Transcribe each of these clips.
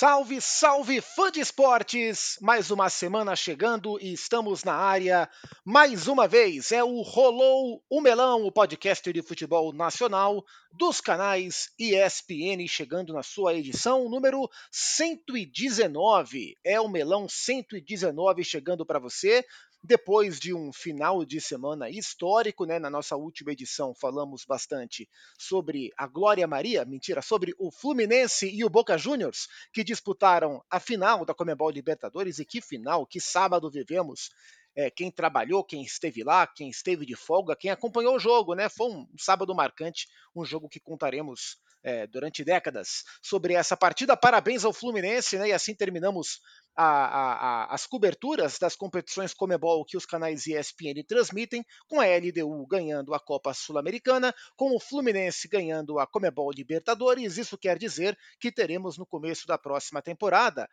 Salve, salve, fã de esportes! Mais uma semana chegando e estamos na área mais uma vez. É o Rolou o Melão, o podcast de futebol nacional dos canais ESPN, chegando na sua edição número 119. É o Melão 119 chegando para você depois de um final de semana histórico, né? Na nossa última edição falamos bastante sobre a Glória Maria, mentira, sobre o Fluminense e o Boca Juniors, que disputaram a final da Comebol Libertadores. E que final, que sábado vivemos é, quem trabalhou, quem esteve lá, quem esteve de folga, quem acompanhou o jogo, né? Foi um sábado marcante, um jogo que contaremos é, durante décadas sobre essa partida. Parabéns ao Fluminense, né? E assim terminamos a, a, a, as coberturas das competições Comebol que os canais ESPN transmitem, com a LDU ganhando a Copa Sul-Americana, com o Fluminense ganhando a Comebol Libertadores. Isso quer dizer que teremos no começo da próxima temporada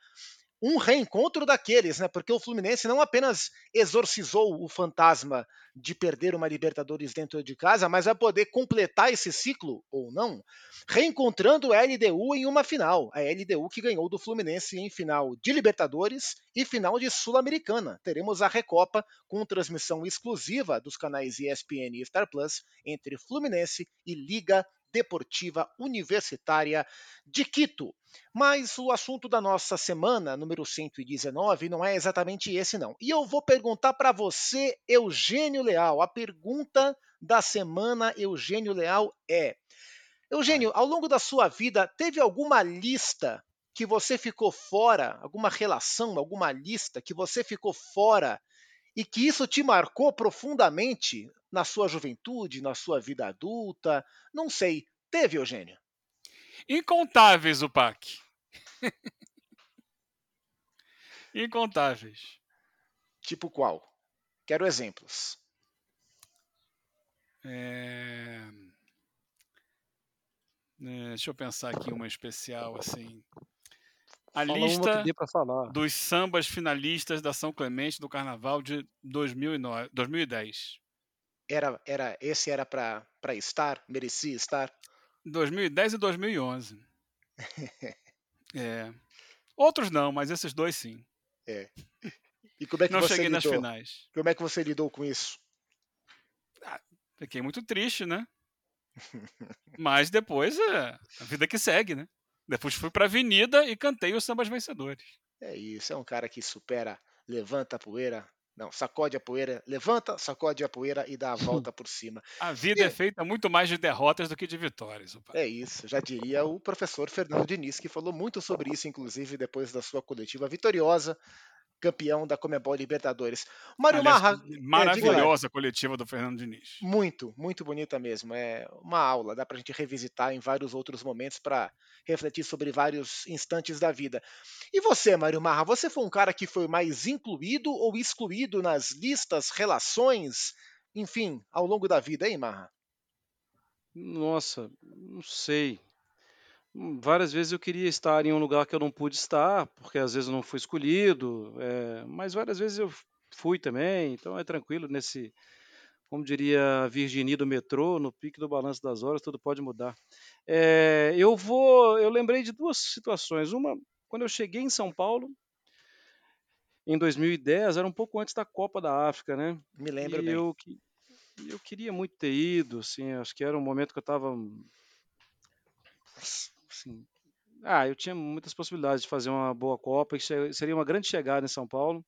um reencontro daqueles, né? Porque o Fluminense não apenas exorcizou o fantasma de perder uma Libertadores dentro de casa, mas vai poder completar esse ciclo, ou não, reencontrando a LDU em uma final. A LDU que ganhou do Fluminense em final de Libertadores e final de Sul-Americana. Teremos a Recopa com transmissão exclusiva dos canais ESPN e Star Plus entre Fluminense e Liga Deportiva Universitária de Quito. Mas o assunto da nossa semana, número 119, não é exatamente esse, não. E eu vou perguntar para você, Eugênio Leal. A pergunta da semana, Eugênio Leal, é: Eugênio, ao longo da sua vida, teve alguma lista que você ficou fora, alguma relação, alguma lista que você ficou fora e que isso te marcou profundamente na sua juventude, na sua vida adulta? Não sei. Teve, Eugênio? Incontáveis, o PAC. Incontáveis. Tipo qual? Quero exemplos. É... É, deixa eu pensar aqui uma especial assim. A Fala lista dos sambas finalistas da São Clemente do Carnaval de 2009, 2010. Era, era, esse era para estar, merecia estar. 2010 e 2011. é. Outros não, mas esses dois sim. É. E como é que não você cheguei lidou? nas finais. Como é que você lidou com isso? Ah, fiquei muito triste, né? mas depois é a vida que segue, né? Depois fui pra avenida e cantei os sambas vencedores. É isso, é um cara que supera, levanta a poeira, não, sacode a poeira, levanta, sacode a poeira e dá a volta por cima. A vida e... é feita muito mais de derrotas do que de vitórias. Opa. É isso, já diria o professor Fernando Diniz, que falou muito sobre isso, inclusive, depois da sua coletiva vitoriosa campeão da Comebol Libertadores. Mário Aliás, Marra. É, maravilhosa é, coletiva do Fernando Diniz. Muito, muito bonita mesmo. É uma aula, dá para a gente revisitar em vários outros momentos para refletir sobre vários instantes da vida. E você, Mário Marra, você foi um cara que foi mais incluído ou excluído nas listas, relações, enfim, ao longo da vida, hein, Marra? Nossa, não sei. Várias vezes eu queria estar em um lugar que eu não pude estar, porque às vezes eu não fui escolhido, é, mas várias vezes eu fui também, então é tranquilo nesse, como diria a Virginia do metrô, no pique do balanço das horas, tudo pode mudar. É, eu vou, eu lembrei de duas situações. Uma, quando eu cheguei em São Paulo, em 2010, era um pouco antes da Copa da África, né? Me lembro e bem. Eu, eu queria muito ter ido, assim, acho que era um momento que eu estava assim, ah, eu tinha muitas possibilidades de fazer uma boa Copa, seria uma grande chegada em São Paulo.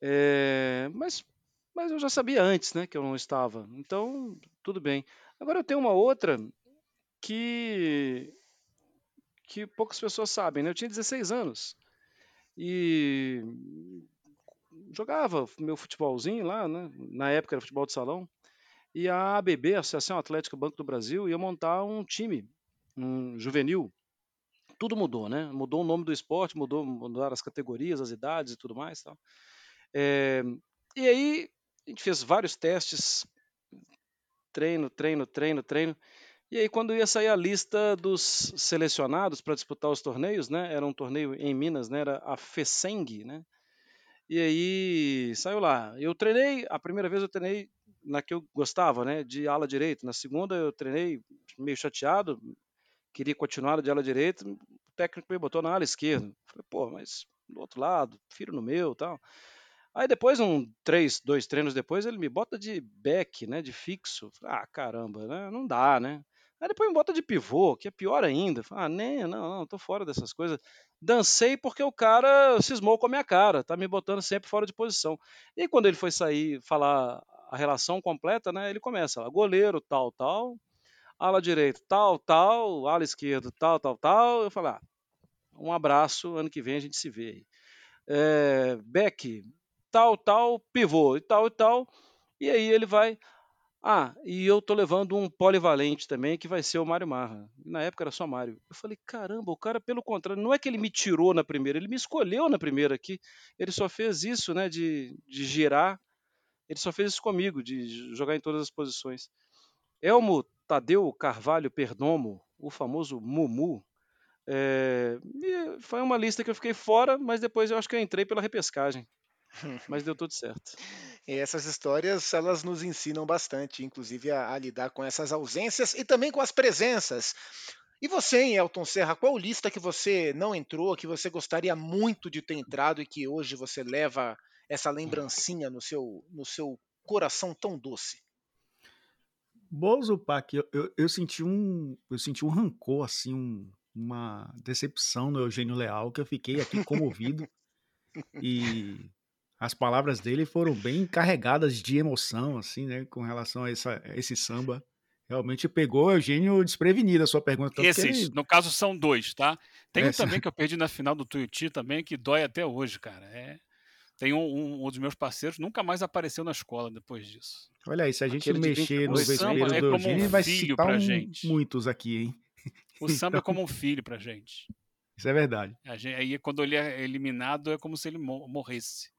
É, mas, mas eu já sabia antes, né, que eu não estava. Então, tudo bem. Agora eu tenho uma outra que que poucas pessoas sabem, né? Eu tinha 16 anos e jogava meu futebolzinho lá, né? Na época era futebol de salão. E a ABB, Associação Atlética Banco do Brasil, ia montar um time um juvenil, tudo mudou, né? Mudou o nome do esporte, mudou, mudaram as categorias, as idades e tudo mais. Tal. É, e aí a gente fez vários testes, treino, treino, treino, treino. E aí quando ia sair a lista dos selecionados para disputar os torneios, né? Era um torneio em Minas, né? Era a FESENG, né? E aí saiu lá. Eu treinei, a primeira vez eu treinei na que eu gostava, né? De ala direita. Na segunda eu treinei meio chateado, queria continuar de ala direita, técnico me botou na ala esquerda. Falei, pô, mas do outro lado, firo no meu tal. Aí depois, um três, dois treinos depois, ele me bota de back, né? De fixo. Ah, caramba, né? Não dá, né? Aí depois me bota de pivô, que é pior ainda. Ah, nem, não, não, tô fora dessas coisas. Dancei porque o cara cismou com a minha cara, tá me botando sempre fora de posição. E quando ele foi sair falar a relação completa, né? Ele começa goleiro, tal, tal, ala direita, tal, tal, ala esquerda, tal, tal, tal. Eu falo, ah, um abraço, ano que vem a gente se vê aí. É, Beck, tal, tal, pivô, e tal, e tal. E aí ele vai. Ah, e eu tô levando um polivalente também, que vai ser o Mário Marra. Na época era só Mário. Eu falei, caramba, o cara, pelo contrário, não é que ele me tirou na primeira, ele me escolheu na primeira aqui. Ele só fez isso, né, de, de girar. Ele só fez isso comigo, de jogar em todas as posições. Elmo Tadeu Carvalho Perdomo, o famoso Mumu, é, foi uma lista que eu fiquei fora, mas depois eu acho que eu entrei pela repescagem. Mas deu tudo certo. E essas histórias, elas nos ensinam bastante, inclusive a, a, lidar com essas ausências e também com as presenças. E você, hein, Elton Serra, qual lista que você não entrou, que você gostaria muito de ter entrado e que hoje você leva essa lembrancinha no seu, no seu coração tão doce? Bozo, Pac, eu, eu, eu, senti um eu senti um rancor, assim, um, uma decepção no Eugênio Leal, que eu fiquei aqui comovido. e as palavras dele foram bem carregadas de emoção, assim, né, com relação a, essa, a esse samba. Realmente pegou o Eugênio desprevenido a sua pergunta. Esses, ele... no caso, são dois, tá? Tem um também que eu perdi na final do Tuiuti também, que dói até hoje, cara. É... Tem um, um, um, dos meus parceiros, nunca mais apareceu na escola depois disso. Olha aí, se a gente Aquele mexer no vespeiro é do Eugênio, um vai citar um, gente. muitos aqui, hein? O samba então... é como um filho pra gente. Isso é verdade. Gente, aí quando ele é eliminado, é como se ele morresse.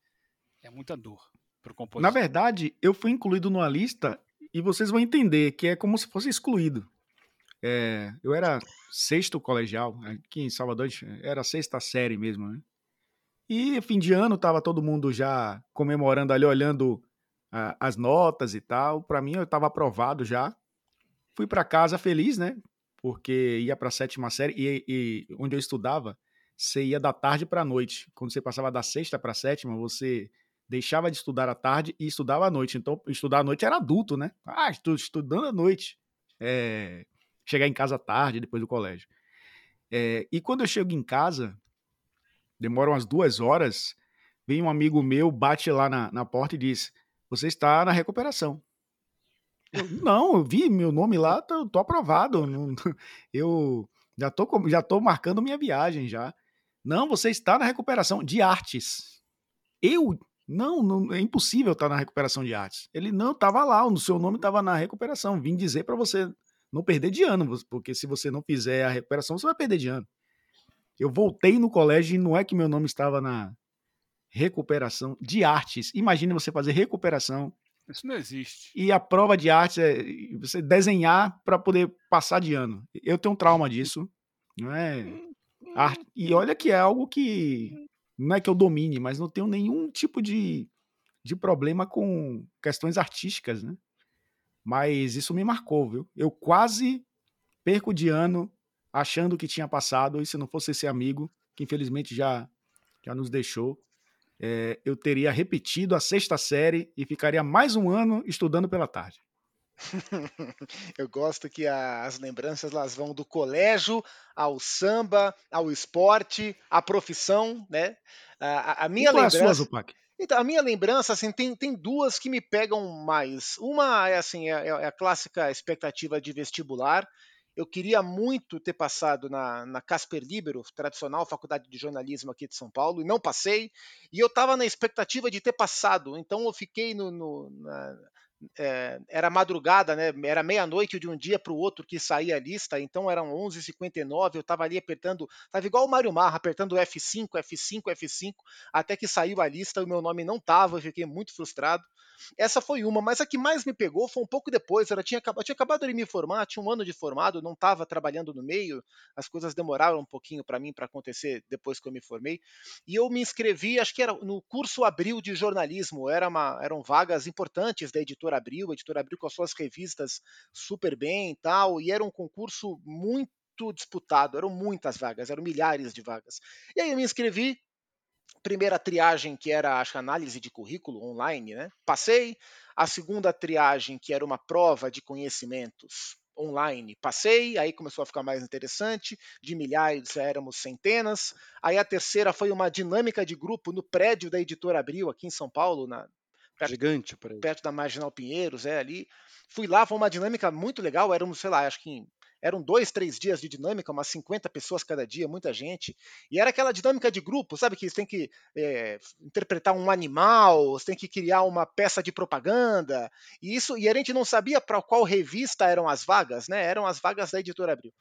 É muita dor pro compositor. Na verdade, eu fui incluído numa lista e vocês vão entender que é como se fosse excluído. É, eu era sexto colegial, aqui em Salvador era sexta série mesmo, né? E fim de ano tava todo mundo já comemorando ali, olhando as notas e tal. Para mim eu estava aprovado já. Fui para casa feliz, né? Porque ia para a sétima série e, e, onde eu estudava, você ia da tarde para a noite. Quando você passava da sexta para a sétima, você deixava de estudar à tarde e estudava à noite. Então, estudar à noite era adulto, né? Ah, estou estudando à noite. É, chegar em casa tarde, depois do colégio. É, e quando eu chego em casa, demora umas duas horas, vem um amigo meu, bate lá na, na porta e diz: Você está na recuperação. Eu, não, eu vi meu nome lá, tô, tô aprovado. eu já tô, já tô marcando minha viagem já. Não, você está na recuperação de artes. Eu não, não, é impossível estar na recuperação de artes. Ele não estava lá, o seu nome estava na recuperação. Vim dizer para você não perder de ano, porque se você não fizer a recuperação, você vai perder de ano. Eu voltei no colégio e não é que meu nome estava na recuperação de artes. Imagine você fazer recuperação. Isso não existe. E a prova de artes é você desenhar para poder passar de ano. Eu tenho um trauma disso, não é? E olha que é algo que não é que eu domine, mas não tenho nenhum tipo de, de problema com questões artísticas, né? Mas isso me marcou, viu? Eu quase perco de ano achando que tinha passado, e se não fosse esse amigo, que infelizmente já, já nos deixou, é, eu teria repetido a sexta série e ficaria mais um ano estudando pela tarde. Eu gosto que as lembranças elas vão do colégio ao samba, ao esporte, à profissão, né? A, a minha e lembrança. É a, sua, então, a minha lembrança, assim, tem, tem duas que me pegam mais. Uma é assim, é, é a clássica expectativa de vestibular. Eu queria muito ter passado na, na Casper Libero, tradicional faculdade de jornalismo aqui de São Paulo, e não passei. E eu estava na expectativa de ter passado, então eu fiquei no, no na, é, era madrugada, né? Era meia-noite de um dia para o outro que saía a lista, então eram 11h59, eu estava ali apertando, estava igual o Mário Marra, apertando F5, F5, F5, até que saiu a lista, o meu nome não estava, eu fiquei muito frustrado. Essa foi uma, mas a que mais me pegou foi um pouco depois. Eu tinha, eu tinha acabado de me formar, tinha um ano de formado, não estava trabalhando no meio, as coisas demoraram um pouquinho para mim para acontecer depois que eu me formei. E eu me inscrevi, acho que era no curso Abril de jornalismo, era uma, eram vagas importantes da editora Abril, a editora Abril com as suas revistas super bem e tal, e era um concurso muito disputado, eram muitas vagas, eram milhares de vagas. E aí eu me inscrevi, primeira triagem que era acho análise de currículo online, né? Passei. A segunda triagem que era uma prova de conhecimentos online, passei. Aí começou a ficar mais interessante. De milhares já éramos centenas. Aí a terceira foi uma dinâmica de grupo no prédio da Editora Abril aqui em São Paulo, na perto, Gigante, perto da Marginal Pinheiros, é ali. Fui lá, foi uma dinâmica muito legal. Éramos, sei lá, acho que eram dois, três dias de dinâmica, umas 50 pessoas cada dia, muita gente. E era aquela dinâmica de grupo, sabe? Que você tem que é, interpretar um animal, você tem que criar uma peça de propaganda. E isso, e a gente não sabia para qual revista eram as vagas, né? Eram as vagas da editora Abril.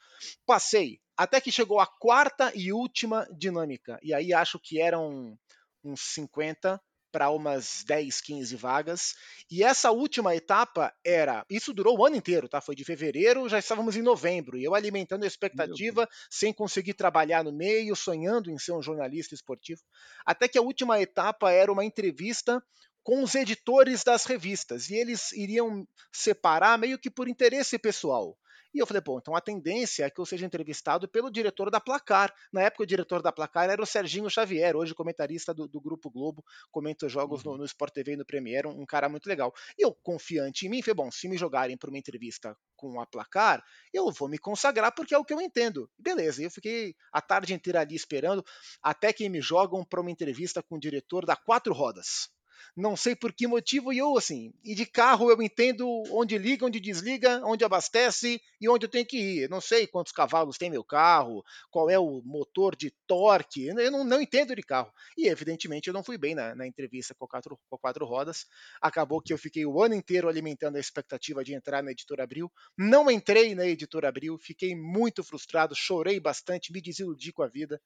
Passei, até que chegou a quarta e última dinâmica. E aí acho que eram uns 50 para umas 10, 15 vagas. E essa última etapa era. Isso durou o ano inteiro, tá? Foi de fevereiro, já estávamos em novembro. E eu alimentando a expectativa, sem conseguir trabalhar no meio, sonhando em ser um jornalista esportivo. Até que a última etapa era uma entrevista com os editores das revistas. E eles iriam separar meio que por interesse pessoal. E eu falei, pô, então a tendência é que eu seja entrevistado pelo diretor da Placar. Na época, o diretor da Placar era o Serginho Xavier, hoje comentarista do, do Grupo Globo, comenta jogos uhum. no, no, Sport TV e no Premiere, um, um, cara muito legal. E eu, confiante em mim, falei, bom, se me jogarem para uma entrevista com a Placar, eu vou me consagrar porque é o que eu entendo. Beleza, eu fiquei a tarde inteira ali esperando, até que me jogam para uma entrevista com o diretor da Quatro Rodas não sei por que motivo, e eu, assim, e de carro eu entendo onde liga, onde desliga, onde abastece e onde eu tenho que ir. Não sei quantos cavalos tem meu carro, qual é o motor de torque, eu não, não entendo de carro. E, evidentemente, eu não fui bem na, na entrevista com quatro, com quatro rodas. Acabou que eu fiquei o ano inteiro alimentando a expectativa de entrar na Editora Abril. Não entrei na Editora Abril, fiquei muito frustrado, chorei bastante, me desiludi com a vida.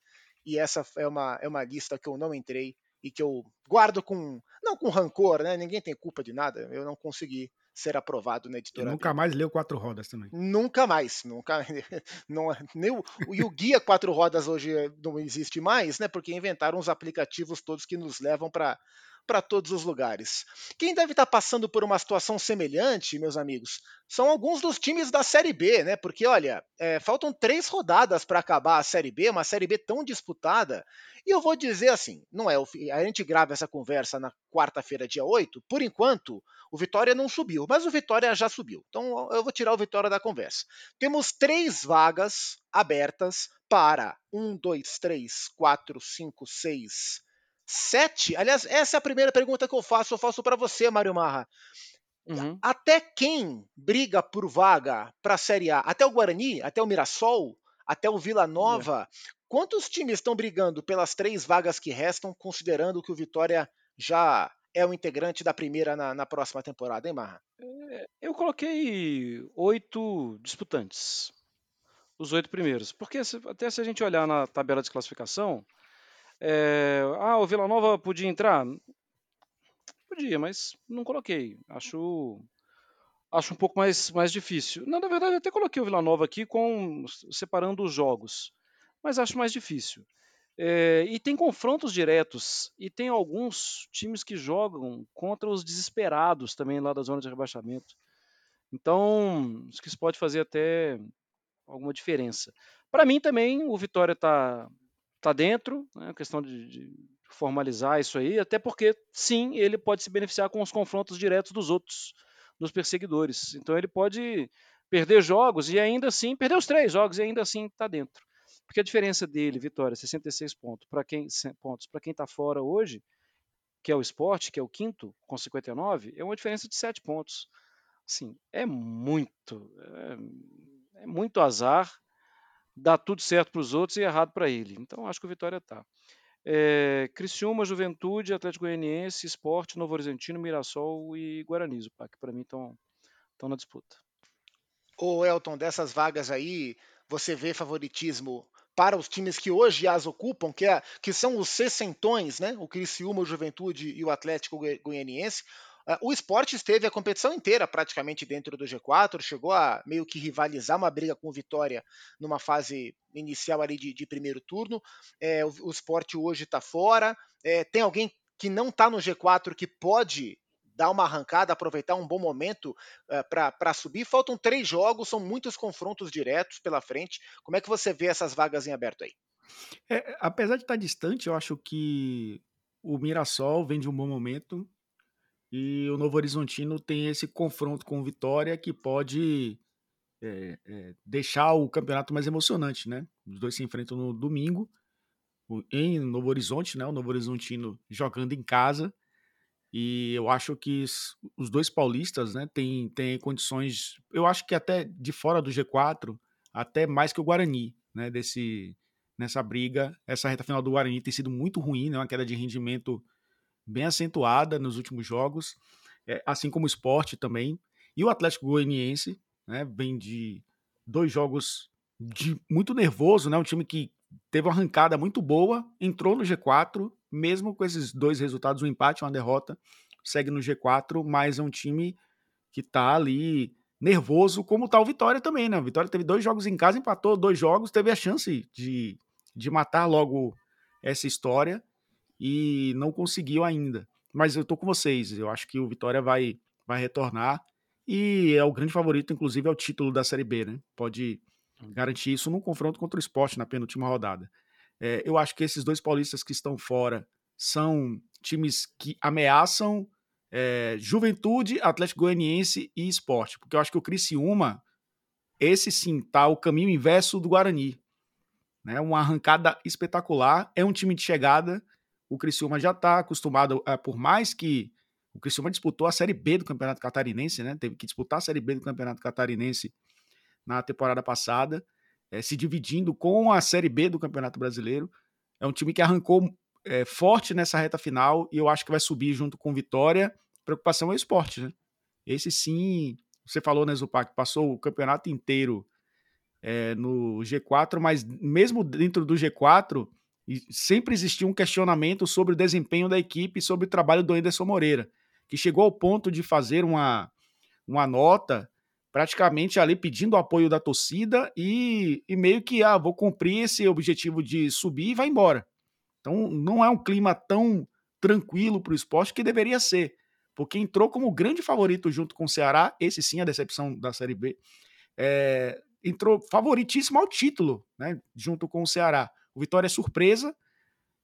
E essa é uma, é uma lista que eu não entrei e que eu guardo com não com rancor, né? Ninguém tem culpa de nada. Eu não consegui ser aprovado na editora. nunca mais leu quatro rodas também. Nunca mais, nunca. Não, nem o, e o guia quatro rodas hoje não existe mais, né? Porque inventaram os aplicativos todos que nos levam para para todos os lugares. Quem deve estar tá passando por uma situação semelhante, meus amigos, são alguns dos times da Série B, né? Porque, olha, é, faltam três rodadas para acabar a Série B, uma Série B tão disputada. E eu vou dizer assim: não é a gente grava essa conversa na quarta-feira, dia 8. Por enquanto, o Vitória não subiu, mas o Vitória já subiu. Então eu vou tirar o Vitória da conversa. Temos três vagas abertas para um, dois, três, quatro, cinco, seis Sete? Aliás, essa é a primeira pergunta que eu faço. Eu faço para você, Mário Marra. Uhum. Até quem briga por vaga para a Série A? Até o Guarani? Até o Mirassol? Até o Vila Nova? É. Quantos times estão brigando pelas três vagas que restam, considerando que o Vitória já é o integrante da primeira na, na próxima temporada, hein, Marra? É, eu coloquei oito disputantes. Os oito primeiros. Porque se, até se a gente olhar na tabela de classificação, é, ah, o Vila Nova podia entrar? Podia, mas não coloquei. Acho acho um pouco mais, mais difícil. Não, na verdade, até coloquei o Vila Nova aqui com separando os jogos, mas acho mais difícil. É, e tem confrontos diretos, e tem alguns times que jogam contra os desesperados também lá da zona de rebaixamento. Então, acho que isso pode fazer até alguma diferença. Para mim também, o Vitória está está dentro, né, questão de, de, formalizar isso aí, até porque, sim, ele pode se beneficiar com os confrontos diretos dos outros, dos perseguidores. Então ele pode perder jogos e ainda assim, perder os três jogos e ainda assim está dentro. Porque a diferença dele, Vitória, 66 pontos, para quem pontos para quem está fora hoje, que é o esporte, que é o quinto, com 59, é uma diferença de 7 pontos. Assim, é muito, é, é muito azar dá tudo certo para os outros e errado para ele. Então acho que o Vitória está. É, Criciúma, Juventude, Atlético Goianiense, Esporte, Novo Horizontino, Mirassol e Guarani, que para mim estão na disputa. Ô Elton, dessas vagas aí, você vê favoritismo para os times que hoje as ocupam, que, é, que são os sessentões, né? O Criciúma, o Juventude e o Atlético Goianiense, o esporte esteve a competição inteira praticamente dentro do G4, chegou a meio que rivalizar uma briga com o Vitória numa fase inicial ali de, de primeiro turno. É, o, o esporte hoje está fora. É, tem alguém que não está no G4 que pode dar uma arrancada, aproveitar um bom momento uh, para subir. Faltam três jogos, são muitos confrontos diretos pela frente. Como é que você vê essas vagas em aberto aí? É, apesar de estar distante, eu acho que o Mirassol vem de um bom momento e o Novo Horizontino tem esse confronto com o Vitória que pode é, é, deixar o campeonato mais emocionante, né? Os dois se enfrentam no domingo em Novo Horizonte, né? O Novo Horizontino jogando em casa. E eu acho que os dois paulistas, né, têm, têm condições, eu acho que até de fora do G4, até mais que o Guarani, né, desse, nessa briga. Essa reta final do Guarani tem sido muito ruim, né, uma queda de rendimento bem acentuada nos últimos jogos, é, assim como o esporte também. E o Atlético Goianiense, né, vem de dois jogos de muito nervoso, né, um time que teve uma arrancada muito boa, entrou no G4, mesmo com esses dois resultados, um empate uma derrota, segue no G4, mas é um time que tá ali nervoso, como tá o Vitória também, né? O Vitória teve dois jogos em casa, empatou dois jogos, teve a chance de, de matar logo essa história e não conseguiu ainda. Mas eu tô com vocês, eu acho que o Vitória vai, vai retornar e é o grande favorito, inclusive, ao título da Série B, né? Pode garantir isso num confronto contra o esporte na penúltima rodada. É, eu acho que esses dois paulistas que estão fora são times que ameaçam é, Juventude, Atlético Goianiense e Esporte, porque eu acho que o Criciúma, esse sim, tá o caminho inverso do Guarani. Né? Uma arrancada espetacular, é um time de chegada, o Criciúma já está acostumado, é, por mais que o Criciúma disputou a Série B do Campeonato Catarinense, né? teve que disputar a Série B do Campeonato Catarinense na temporada passada, é, se dividindo com a Série B do Campeonato Brasileiro. É um time que arrancou é, forte nessa reta final e eu acho que vai subir junto com Vitória. Preocupação é o esporte, né? Esse sim, você falou, né, Zupac, passou o campeonato inteiro é, no G4, mas mesmo dentro do G4, sempre existiu um questionamento sobre o desempenho da equipe e sobre o trabalho do Anderson Moreira, que chegou ao ponto de fazer uma, uma nota praticamente ali pedindo o apoio da torcida e, e meio que, ah, vou cumprir esse objetivo de subir e vai embora. Então não é um clima tão tranquilo para o esporte que deveria ser, porque entrou como grande favorito junto com o Ceará, esse sim a decepção da Série B, é, entrou favoritíssimo ao título, né, junto com o Ceará. O Vitória é surpresa,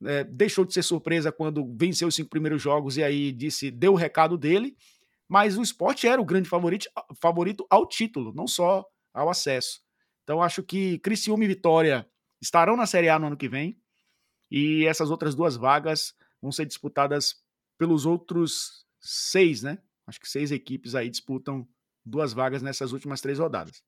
é, deixou de ser surpresa quando venceu os cinco primeiros jogos e aí disse, deu o recado dele, mas o esporte era o grande favorito, favorito ao título, não só ao acesso. Então acho que Criciúma e Vitória estarão na Série A no ano que vem, e essas outras duas vagas vão ser disputadas pelos outros seis, né? Acho que seis equipes aí disputam duas vagas nessas últimas três rodadas.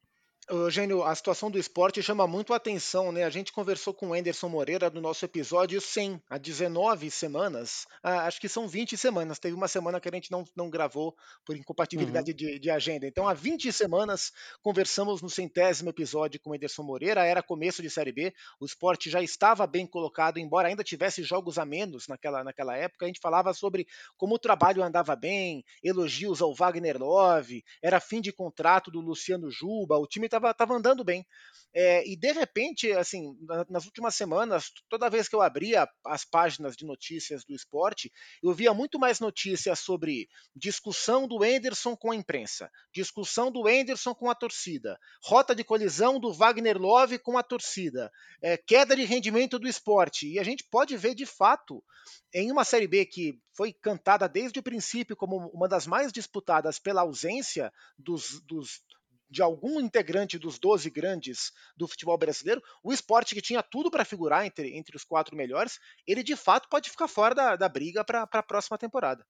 Eugênio, a situação do esporte chama muito a atenção, né? A gente conversou com o Anderson Moreira no nosso episódio 100, há 19 semanas, ah, acho que são 20 semanas, teve uma semana que a gente não, não gravou por incompatibilidade uhum. de, de, agenda. Então, há 20 semanas, conversamos no centésimo episódio com o Anderson Moreira, era começo de Série B, o esporte já estava bem colocado, embora ainda tivesse jogos a menos naquela, naquela época, a gente falava sobre como o trabalho andava bem, elogios ao Wagner Love, era fim de contrato do Luciano Juba, o time estava estava tava andando bem. É, e de repente, assim, nas últimas semanas, toda vez que eu abria as páginas de notícias do esporte, eu via muito mais notícias sobre discussão do Enderson com a imprensa, discussão do Enderson com a torcida, rota de colisão do Wagner Love com a torcida, é, queda de rendimento do esporte. E a gente pode ver de fato em uma Série B que foi cantada desde o princípio como uma das mais disputadas pela ausência dos, dos de algum integrante dos 12 grandes do futebol brasileiro, o esporte que tinha tudo para figurar entre, entre os quatro melhores, ele de fato pode ficar fora da, da briga para a próxima temporada.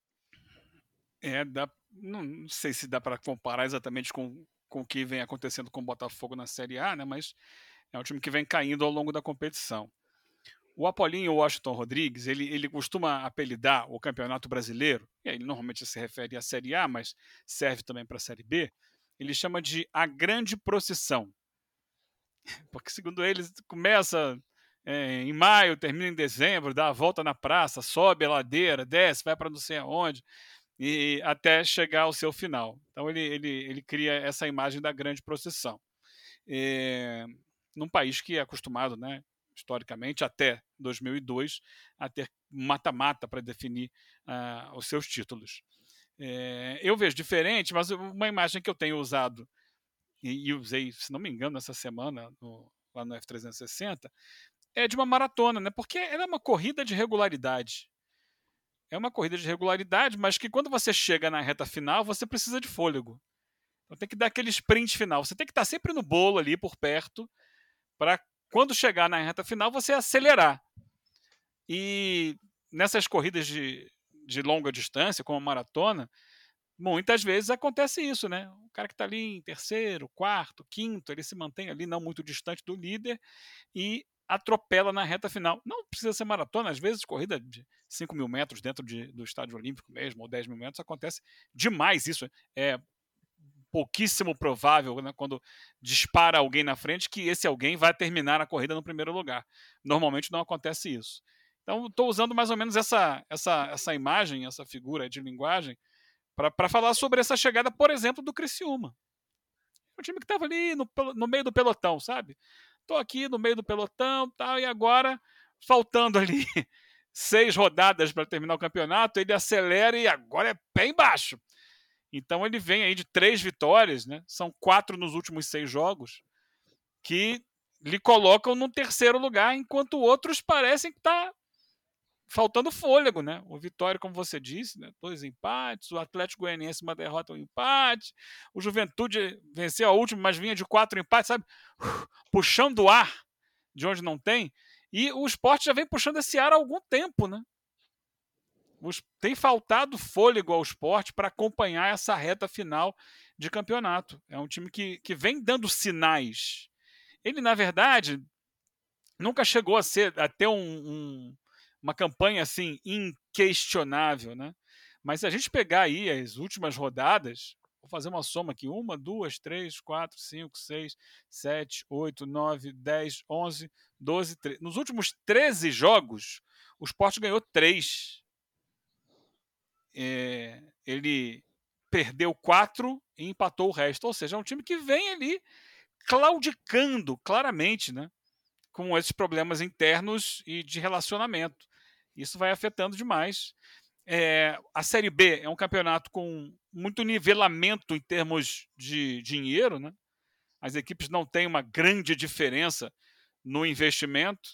É, dá, não, não sei se dá para comparar exatamente com, com o que vem acontecendo com o Botafogo na Série A, né, mas é um time que vem caindo ao longo da competição. O Apolinho Washington Rodrigues, ele, ele costuma apelidar o Campeonato Brasileiro, e aí ele normalmente se refere à Série A, mas serve também para a Série B, ele chama de a grande procissão. Porque, segundo eles, começa é, em maio, termina em dezembro, dá a volta na praça, sobe a ladeira, desce, vai para não sei aonde, e até chegar ao seu final. Então, ele, ele, ele cria essa imagem da grande procissão. É, num país que é acostumado, né, historicamente, até 2002, a ter mata-mata para definir uh, os seus títulos. É, eu vejo diferente, mas uma imagem que eu tenho usado e, e usei, se não me engano, essa semana no, lá no F360 é de uma maratona, né? Porque ela é uma corrida de regularidade. É uma corrida de regularidade, mas que quando você chega na reta final, você precisa de fôlego. Então tem que dar aquele sprint final. Você tem que estar sempre no bolo ali por perto para quando chegar na reta final você acelerar. E nessas corridas de, de longa distância, como a maratona, muitas vezes acontece isso, né? O cara que está ali em terceiro, quarto, quinto, ele se mantém ali não muito distante do líder e atropela na reta final. Não precisa ser maratona, às vezes corrida de 5 mil metros dentro de, do estádio olímpico mesmo, ou 10 mil metros, acontece demais isso. É pouquíssimo provável, né, quando dispara alguém na frente, que esse alguém vai terminar a corrida no primeiro lugar. Normalmente não acontece isso. Então, estou usando mais ou menos essa, essa, essa imagem, essa figura de linguagem, para falar sobre essa chegada, por exemplo, do Criciúma. O time que estava ali no, no meio do pelotão, sabe? Estou aqui no meio do pelotão tal, e agora, faltando ali seis rodadas para terminar o campeonato, ele acelera e agora é pé embaixo. Então ele vem aí de três vitórias, né? São quatro nos últimos seis jogos, que lhe colocam no terceiro lugar, enquanto outros parecem que tá faltando fôlego, né? O Vitória, como você disse, né? dois empates, o Atlético Goianiense uma derrota, um empate, o Juventude venceu a última, mas vinha de quatro empates, sabe? Puxando o ar de onde não tem. E o esporte já vem puxando esse ar há algum tempo, né? Tem faltado fôlego ao esporte para acompanhar essa reta final de campeonato. É um time que, que vem dando sinais. Ele, na verdade, nunca chegou a ser a ter um, um uma campanha assim inquestionável, né? Mas se a gente pegar aí as últimas rodadas, vou fazer uma soma aqui: uma, duas, três, quatro, cinco, seis, sete, oito, nove, dez, onze, doze, treze. Nos últimos 13 jogos, o Sport ganhou três. É, ele perdeu quatro e empatou o resto. Ou seja, é um time que vem ali claudicando claramente, né? Com esses problemas internos e de relacionamento. Isso vai afetando demais. É, a Série B é um campeonato com muito nivelamento em termos de dinheiro, né? As equipes não têm uma grande diferença no investimento,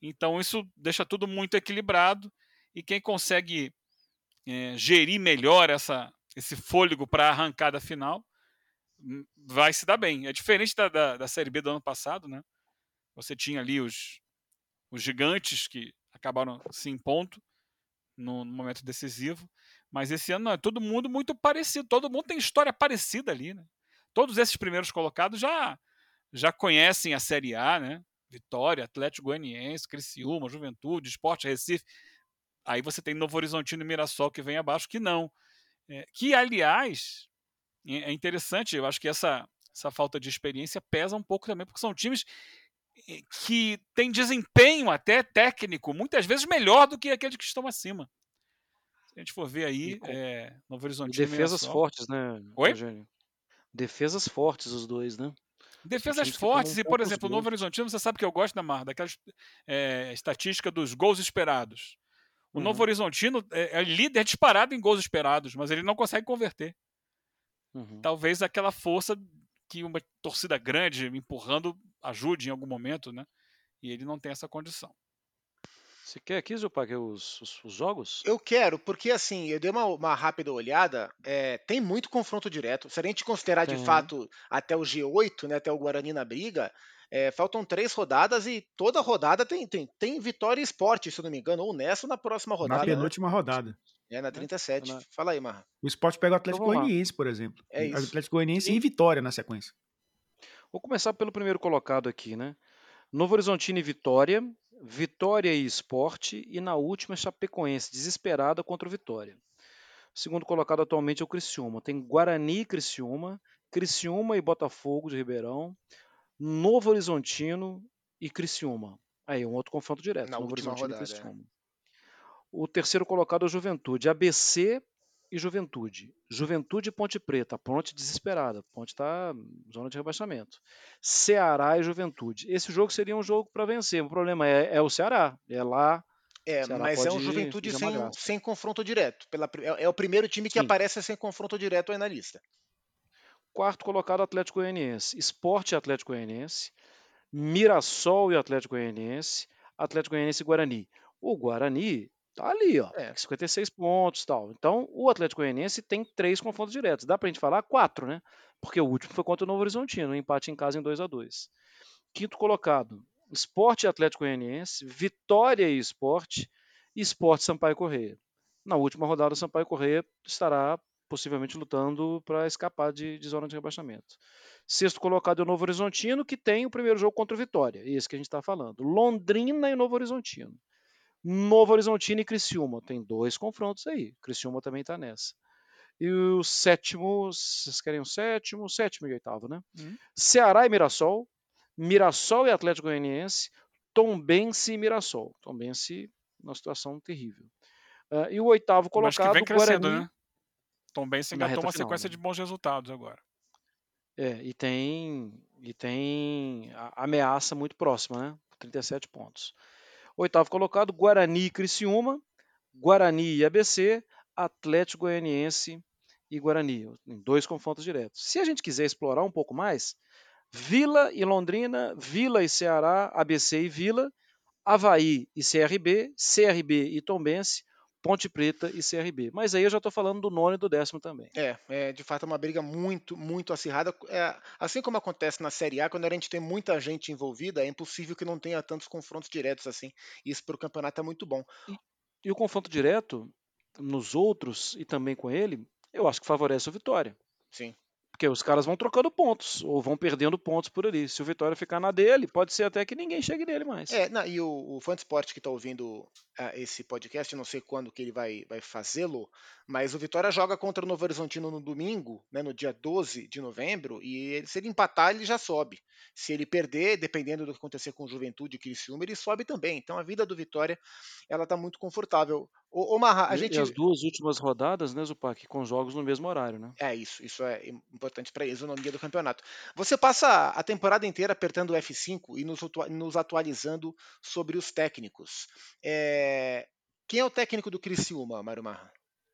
então isso deixa tudo muito equilibrado e quem consegue é, gerir melhor essa, esse fôlego para a arrancada final hum, vai se dar bem. É diferente da, da, da Série B do ano passado, né? Você tinha ali os, os gigantes que acabaram se impondo no, no momento decisivo. Mas esse ano não, é todo mundo muito parecido, todo mundo tem história parecida ali, né? Todos esses primeiros colocados já já conhecem a Série A, né? Vitória, Atlético Goianiense, Criciúma, Juventude, Esporte Recife. Aí você tem Novo Horizontino e Mirassol que vem abaixo que não. É, que, aliás, é, é interessante, eu acho que essa, essa falta de experiência pesa um pouco também, porque são times que tem desempenho até técnico, muitas vezes melhor do que aqueles que estão acima. Se a gente for ver aí, é, Novo Horizonte. Defesas fortes, né? Oi? Eugênio? Defesas fortes, os dois, né? Defesas fortes, e por exemplo, o Novo Horizontino, você sabe que eu gosto da Mar, daquela é, estatística dos gols esperados. O uhum. Novo Horizontino é, é, líder disparado em gols esperados, mas ele não consegue converter. Uhum. Talvez aquela força que uma torcida grande empurrando ajude em algum momento, né? E ele não tem essa condição. Você quer aqui, Zupac, os, os, os, jogos? Eu quero, porque assim, eu dei uma, uma rápida olhada, é, tem muito confronto direto. Se a gente considerar de fato até o G8, né, até o Guarani na briga, é, faltam três rodadas e toda rodada tem, tem, tem vitória e esporte, se eu não me engano, ou nessa ou na próxima rodada. Na penúltima né? rodada. É, na 37. É, Fala aí, Marra. O esporte pega o Atlético então, Goianiense, por exemplo. É isso. O Atlético Goianiense e Vitória na sequência. Vou começar pelo primeiro colocado aqui, né? Novo Horizontino e Vitória, Vitória e Esporte, e na última Chapecoense, desesperada contra o Vitória. O segundo colocado atualmente é o Criciúma. Tem Guarani e Criciúma, Criciúma e Botafogo de Ribeirão, Novo Horizontino e Criciúma. Aí, um outro confronto direto. Na Novo Horizontino rodada, e Criciúma. O terceiro colocado é o Juventude. ABC e Juventude. Juventude e Ponte Preta. Ponte desesperada. Ponte está zona de rebaixamento. Ceará e Juventude. Esse jogo seria um jogo para vencer. O problema é, é, o Ceará. É lá É, mas é um Juventude sem, sem confronto direto. Pela, é, é, o primeiro time que Sim. aparece sem confronto direto aí na lista. Quarto colocado, Atlético Goianiense. Esporte Atlético Goianiense. Mirassol e Atlético Goianiense. Atlético Goianiense e Guarani. O Guarani tá ali, ó. É. 56 pontos tal. Então, o Atlético Goianiense tem três confrontos diretos. Dá pra gente falar quatro, né? Porque o último foi contra o Novo Horizontino, um empate em casa em 2 a 2 Quinto colocado, Esporte Atlético Goianiense, Vitória e Esporte, e Esporte Sampaio Correia. Na última rodada, Sampaio Correia estará possivelmente lutando para escapar de, de, zona de rebaixamento. Sexto colocado é o Novo Horizontino, que tem o primeiro jogo contra o Vitória, esse que a gente está falando. Londrina e Novo Horizontino. Novo Horizontino e Criciúma. Tem dois confrontos aí. Criciúma também está nessa. E o sétimo, vocês querem o sétimo? Sétimo e oitavo, né? Hum. Ceará e Mirassol. Mirassol e Atlético Goianiense, Tombense e Mirassol. Tombense numa situação terrível. Uh, e o oitavo colocado, Mas que vem crescendo, Guarani, né? Tombense engatou uma final, sequência né? de bons resultados agora. É, e tem, e tem ameaça muito próxima, né? 37 pontos. Oitavo colocado, Guarani e Criciúma, Guarani e ABC, Atlético Goianiense e Guarani, em dois confrontos diretos. Se a gente quiser explorar um pouco mais, Vila e Londrina, Vila e Ceará, ABC e Vila, Havaí e CRB, CRB e Tombense, Ponte Preta e CRB. Mas aí eu já estou falando do nono e do décimo também. É, é de fato é uma briga muito, muito acirrada. É, assim como acontece na Série A, quando a gente tem muita gente envolvida, é impossível que não tenha tantos confrontos diretos assim. Isso para o campeonato é muito bom. E, e o confronto direto nos outros e também com ele, eu acho que favorece o Vitória. Sim. Porque os caras vão trocando pontos, ou vão perdendo pontos por ali. Se o Vitória ficar na dele, pode ser até que ninguém chegue nele mais. É, não, e o, o fã esporte que está ouvindo uh, esse podcast, não sei quando que ele vai, vai fazê-lo, mas o Vitória joga contra o Novo Horizontino no domingo, né, no dia 12 de novembro, e ele, se ele empatar, ele já sobe. Se ele perder, dependendo do que acontecer com o Juventude e Criciúma, ele sobe também. Então a vida do Vitória, ela está muito confortável. O, o Marra, a e, gente... E as duas últimas rodadas, né, Zupac, com jogos no mesmo horário, né? É isso, isso é importante para a isonomia do campeonato. Você passa a temporada inteira apertando o F5 e nos, nos atualizando sobre os técnicos. É... Quem é o técnico do Criciúma, Mário Marra?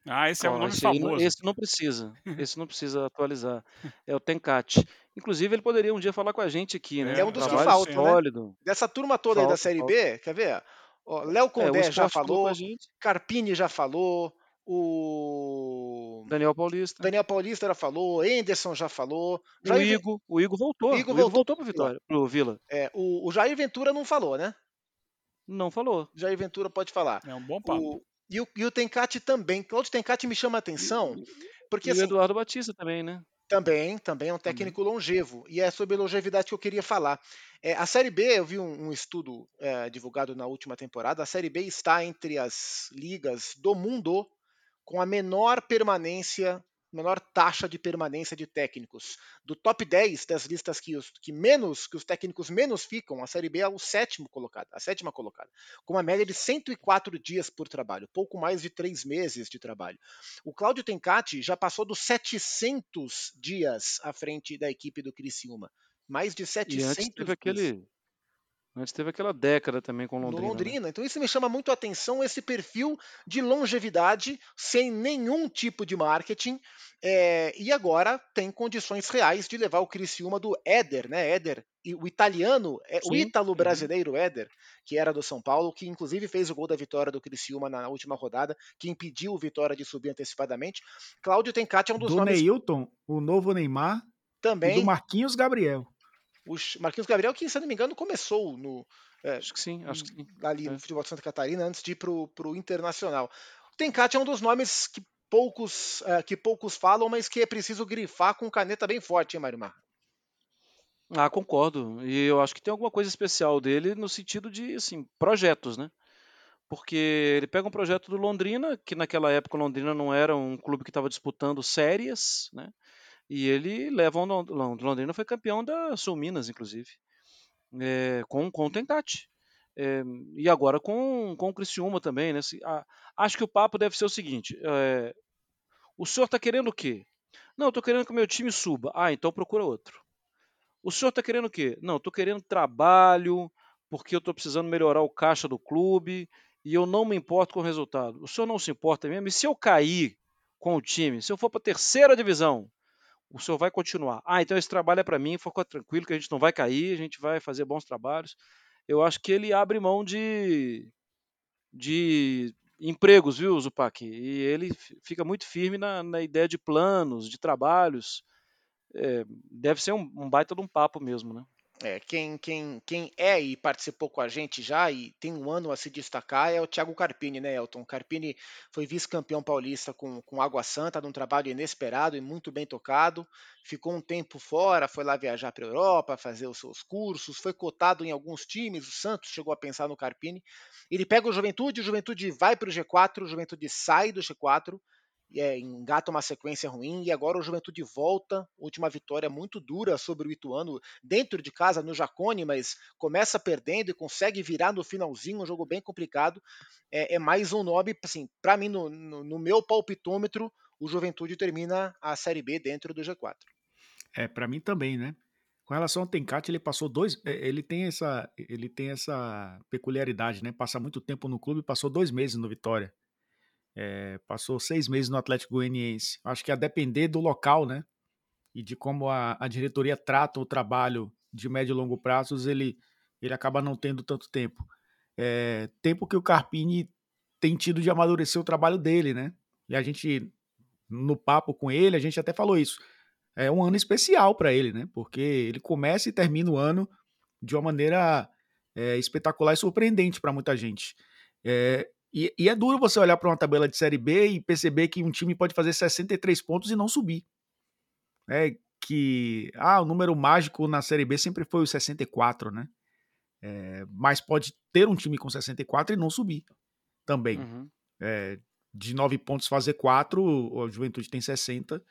Ah, esse é um nome esse famoso. Não, esse não precisa. Esse não precisa atualizar. É o Tencate. Inclusive, ele poderia um dia falar com a gente aqui, né? É um dos que faltam, né? Dessa turma toda falta, aí da Série falta. B, quer ver? Léo é, Condé é, já falou, Carpini já falou, o Daniel Paulista. Daniel Paulista já falou, Enderson já falou. O Jair... Igor, o Igor voltou. O Igor, o Igor voltou para Vitória, pro Vila. É, o, o, Jair Ventura não falou, né? Não falou. Jair Ventura pode falar. É um bom papo. O, e, o, e o Tencate também. Claudio Tencate me chama a atenção. Porque, e assim, o Eduardo Batista também, né? Também, também é um técnico também. longevo. E é sobre longevidade que eu queria falar. É, a Série B, eu vi um, um estudo é, divulgado na última temporada, a Série B está entre as ligas do mundo com a menor permanência, menor taxa de permanência de técnicos. Do top 10 das listas que os, que menos, que os técnicos menos ficam, a Série B é o sétimo colocado, a sétima colocada, com uma média de 104 dias por trabalho, pouco mais de três meses de trabalho. O Cláudio Tencati já passou dos 700 dias à frente da equipe do Criciúma. Mais de 700 e antes teve aquele Antes teve aquela década também com Londrina. No Londrina. Né? Então isso me chama muito a atenção, esse perfil de longevidade, sem nenhum tipo de marketing. É, e agora tem condições reais de levar o Criciúma do Éder, né? Éder, o italiano, é, o ítalo brasileiro Éder, que era do São Paulo, que inclusive fez o gol da vitória do Criciúma na última rodada, que impediu o Vitória de subir antecipadamente. Cláudio Tencati é um dos do nomes... Neilton, o novo Neymar, também. E do Marquinhos Gabriel. O Marquinhos Gabriel, que, se não me engano, começou no. É, acho que sim, acho que sim. Ali é. no futebol de Santa Catarina, antes de ir para o Internacional. O Tencate é um dos nomes que poucos, é, que poucos falam, mas que é preciso grifar com caneta bem forte, hein, Mário? Ah, concordo. E eu acho que tem alguma coisa especial dele no sentido de, assim, projetos, né? Porque ele pega um projeto do Londrina, que naquela época o Londrina não era um clube que estava disputando séries, né? E ele leva o Londrina foi campeão da Sul Minas, inclusive, é, com, com o Tencate. É, e agora com, com o Criciúma também, né? a, acho que o papo deve ser o seguinte: é, o senhor está querendo o quê? Não, estou querendo que o meu time suba. Ah, então procura outro. O senhor está querendo o quê? Não, estou querendo trabalho, porque eu estou precisando melhorar o caixa do clube. e eu não me importo com o resultado. O senhor não se importa mesmo? E se eu cair com o time, se eu for para a terceira divisão, o senhor vai continuar. Ah, então esse trabalho é para mim, fica tranquilo que a gente não vai cair, a gente vai fazer bons trabalhos. Eu acho que ele abre mão de, de empregos, viu, Zupac? E ele fica muito firme na, na ideia de planos, de trabalhos. É, deve ser um, um baita de um papo mesmo, né? É, quem, quem, quem é e participou com a gente já e tem um ano a se destacar é o Thiago Carpini, né, Elton? Carpini foi vice-campeão paulista com, com Água Santa, num trabalho inesperado e muito bem tocado. Ficou um tempo fora, foi lá viajar para a Europa, fazer os seus cursos, foi cotado em alguns times. O Santos chegou a pensar no Carpini. Ele pega o Juventude, o Juventude vai para o G4, o Juventude sai do G4 é, engata uma sequência ruim e agora o Juventude volta, última vitória muito dura sobre o Ituano dentro de casa no Jacone, mas começa perdendo e consegue virar no finalzinho, um jogo bem complicado. É, é mais um nome, assim, para mim no, no, no, meu palpitômetro, o Juventude termina a Série B dentro do G4. É, para mim também, né? Com relação ao Tencate, ele passou dois, é, ele tem essa, ele tem essa peculiaridade, né? Passa muito tempo no clube, passou dois meses no Vitória. É, passou seis meses no Atlético Goianiense. Acho que a depender do local, né? E de como a, a diretoria trata o trabalho de médio e longo prazos, ele, ele acaba não tendo tanto tempo. É, tempo que o Carpini tem tido de amadurecer o trabalho dele, né? E a gente, no papo com ele, a gente até falou isso. É um ano especial para ele, né? Porque ele começa e termina o ano de uma maneira é, espetacular e surpreendente para muita gente. É, e, e é duro você olhar para uma tabela de Série B e perceber que um time pode fazer 63 pontos e não subir. É que ah, o número mágico na Série B sempre foi o 64, né? É, mas pode ter um time com 64 e não subir também. Uhum. É, de 9 pontos fazer 4, o Juventude tem 60.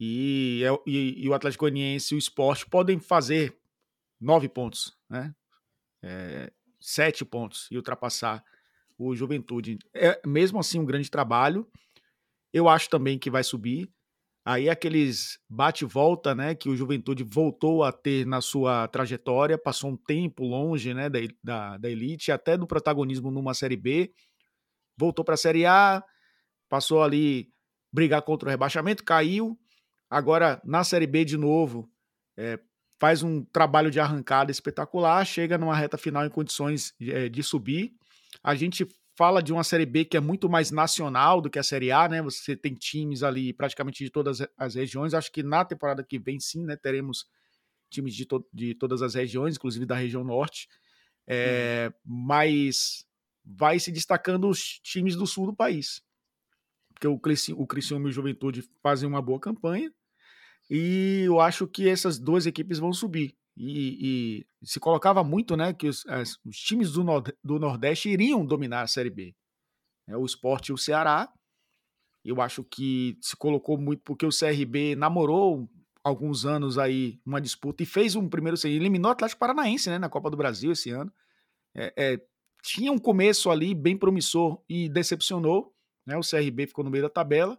E, é e, e, o Atlético Goianiense e o Esporte podem fazer 9 pontos, né? É, 7 pontos e ultrapassar o Juventude. É mesmo assim um grande trabalho. Eu acho também que vai subir. Aí aqueles bate-volta, né, que o Juventude voltou a ter na sua trajetória, passou um tempo longe, né, da, da, da elite, até do protagonismo numa Série B, voltou para a Série A, passou ali brigar contra o rebaixamento, caiu, agora na Série B de novo, é, faz um trabalho de arrancada espetacular, chega numa reta final em condições é, de subir, a gente fala de uma Série B que é muito mais nacional do que a Série A, né? Você tem times ali praticamente de todas as regiões. Acho que na temporada que vem, sim, né? Teremos times de, to de todas as regiões, inclusive da região norte. É, uhum. Mas vai se destacando os times do sul do país. Porque o, o Criciúma e o Juventude fazem uma boa campanha. E eu acho que essas duas equipes vão subir. E, e, se colocava muito né, que os, as, os times do, Nord, do, Nordeste iriam dominar a Série B. É, o Sport e o Ceará. Eu acho que se colocou muito porque o CRB namorou alguns anos aí uma disputa e fez um primeiro eliminou o Atlético Paranaense né, na Copa do Brasil esse ano. É, é, tinha um começo ali bem promissor e decepcionou. Né, o CRB ficou no meio da tabela.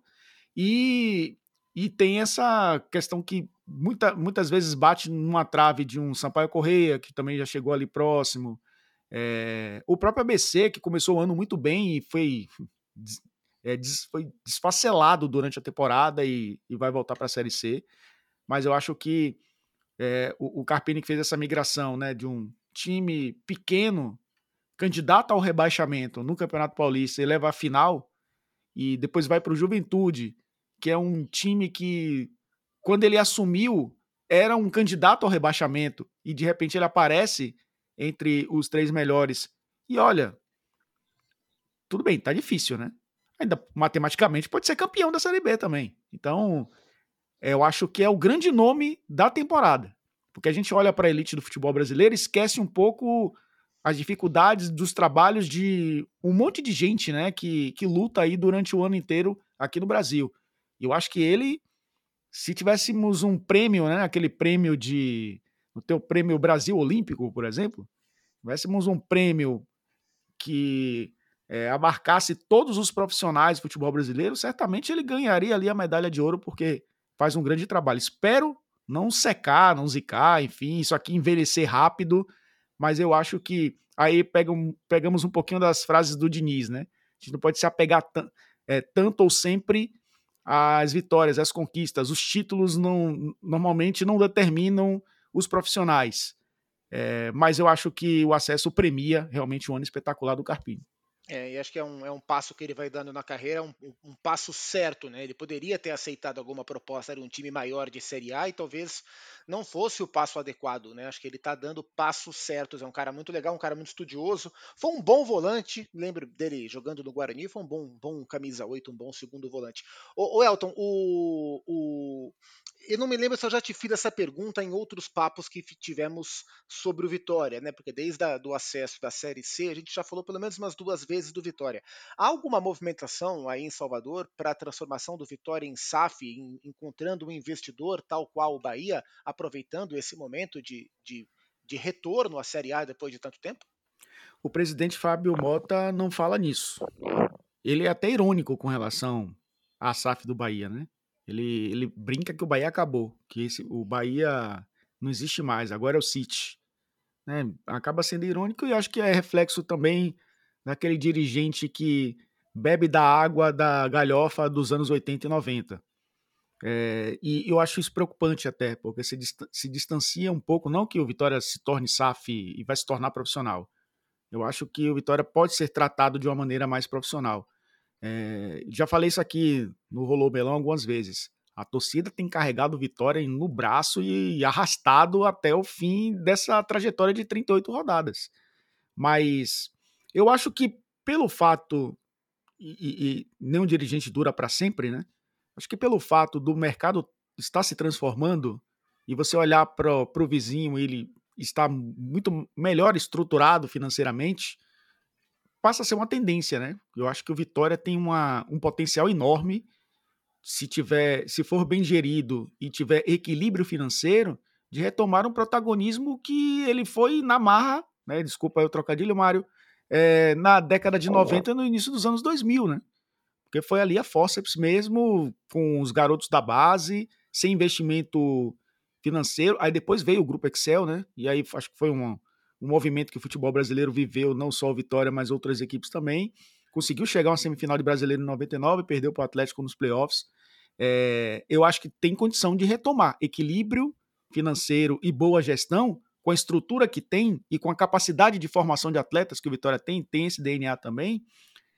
E, e tem essa questão que muita, muitas vezes bate numa trave de um Sampaio Correia, que também já chegou ali próximo. É, o próprio ABC, que começou o ano muito bem e foi, é, des, foi desfacelado durante a temporada e, e vai voltar para a Série C. Mas eu acho que é, o, o Carpini que fez essa migração né, de um time pequeno, candidato ao rebaixamento no Campeonato Paulista e leva a final, e depois vai para o Juventude, que é um time que quando ele assumiu, era um candidato ao rebaixamento e de repente ele aparece entre os três melhores. E olha, tudo bem, tá difícil, né? Ainda matematicamente pode ser campeão da Série B também. Então, eu acho que é o grande nome da temporada. Porque a gente olha para a elite do futebol brasileiro e esquece um pouco as dificuldades dos trabalhos de um monte de gente, né, que, que luta aí durante o ano inteiro aqui no Brasil. Eu acho que ele se tivéssemos um prêmio, né, aquele prêmio de. O teu prêmio Brasil Olímpico, por exemplo, tivéssemos um prêmio que é, abarcasse todos os profissionais do futebol brasileiro, certamente ele ganharia ali a medalha de ouro, porque faz um grande trabalho. Espero não secar, não zicar, enfim, isso aqui envelhecer rápido, mas eu acho que aí pegam, pegamos um pouquinho das frases do Diniz, né? A gente não pode se apegar é, tanto ou sempre às vitórias, às conquistas. Os títulos não, normalmente não determinam os profissionais. É, mas eu acho que o acesso premia realmente um ano espetacular do Carpini. É, e acho que é um, é um passo que ele vai dando na carreira, um, um passo certo, né? Ele poderia ter aceitado alguma proposta de um time maior de Série A e talvez não fosse o passo adequado, né? Acho que ele está dando passos certos. É um cara muito legal, um cara muito estudioso. Foi um bom volante, lembro dele jogando no Guarani, foi um bom, bom camisa 8, um bom segundo volante. O, o Elton, o, o, eu não me lembro se eu já te fiz essa pergunta em outros papos que tivemos sobre o Vitória, né? Porque desde o acesso da Série C, a gente já falou pelo menos umas duas vezes do Vitória. Há alguma movimentação aí em Salvador para a transformação do Vitória em SAF, em, encontrando um investidor tal qual o Bahia, aproveitando esse momento de, de, de retorno à Série A depois de tanto tempo? O presidente Fábio Mota não fala nisso. Ele é até irônico com relação à SAF do Bahia, né? Ele, ele brinca que o Bahia acabou, que esse, o Bahia não existe mais, agora é o City. Né? Acaba sendo irônico e acho que é reflexo também daquele dirigente que bebe da água da galhofa dos anos 80 e 90. É, e eu acho isso preocupante até, porque se, se distancia um pouco, não que o Vitória se torne SAF e vai se tornar profissional. Eu acho que o Vitória pode ser tratado de uma maneira mais profissional. É, já falei isso aqui no Rolô Belão algumas vezes. A torcida tem carregado o Vitória no braço e arrastado até o fim dessa trajetória de 38 rodadas. Mas eu acho que pelo fato, e, e nenhum dirigente dura para sempre, né? Acho que pelo fato do mercado estar se transformando e você olhar para o vizinho, ele está muito melhor estruturado financeiramente, passa a ser uma tendência, né? Eu acho que o Vitória tem uma, um potencial enorme se tiver, se for bem gerido e tiver equilíbrio financeiro, de retomar um protagonismo que ele foi na marra, né? Desculpa aí o trocadilho, Mário, é, na década de 90 e no início dos anos 2000, né? Porque foi ali a forceps mesmo, com os garotos da base, sem investimento financeiro. Aí depois veio o Grupo Excel, né? E aí acho que foi uma, um movimento que o futebol brasileiro viveu, não só o Vitória, mas outras equipes também. Conseguiu chegar a uma semifinal de brasileiro em 99, perdeu para o Atlético nos playoffs. É, eu acho que tem condição de retomar equilíbrio financeiro e boa gestão com a estrutura que tem e com a capacidade de formação de atletas que o Vitória tem, tem esse DNA também.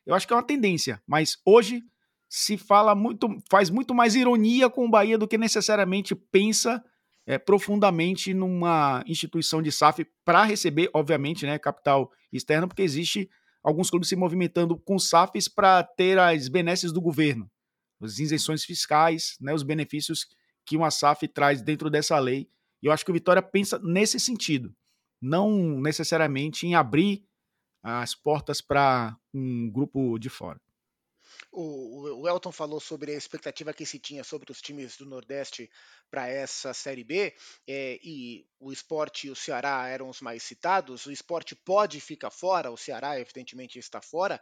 Eu acho que é uma tendência, mas hoje se fala muito, faz muito mais ironia com o Bahia do que necessariamente pensa é, profundamente numa instituição de SAF para receber, obviamente, né, capital externo, porque existe alguns clubes se movimentando com SAFs para ter as benesses do governo, as isenções fiscais, né, os benefícios que uma SAF traz dentro dessa lei. E eu acho que o Vitória pensa nesse sentido, não necessariamente em abrir as portas para um grupo de fora. O, Elton falou sobre a expectativa que se tinha sobre os times do Nordeste para essa Série B, é, e o esporte e o Ceará eram os mais citados. O esporte pode ficar fora, o Ceará, evidentemente, está fora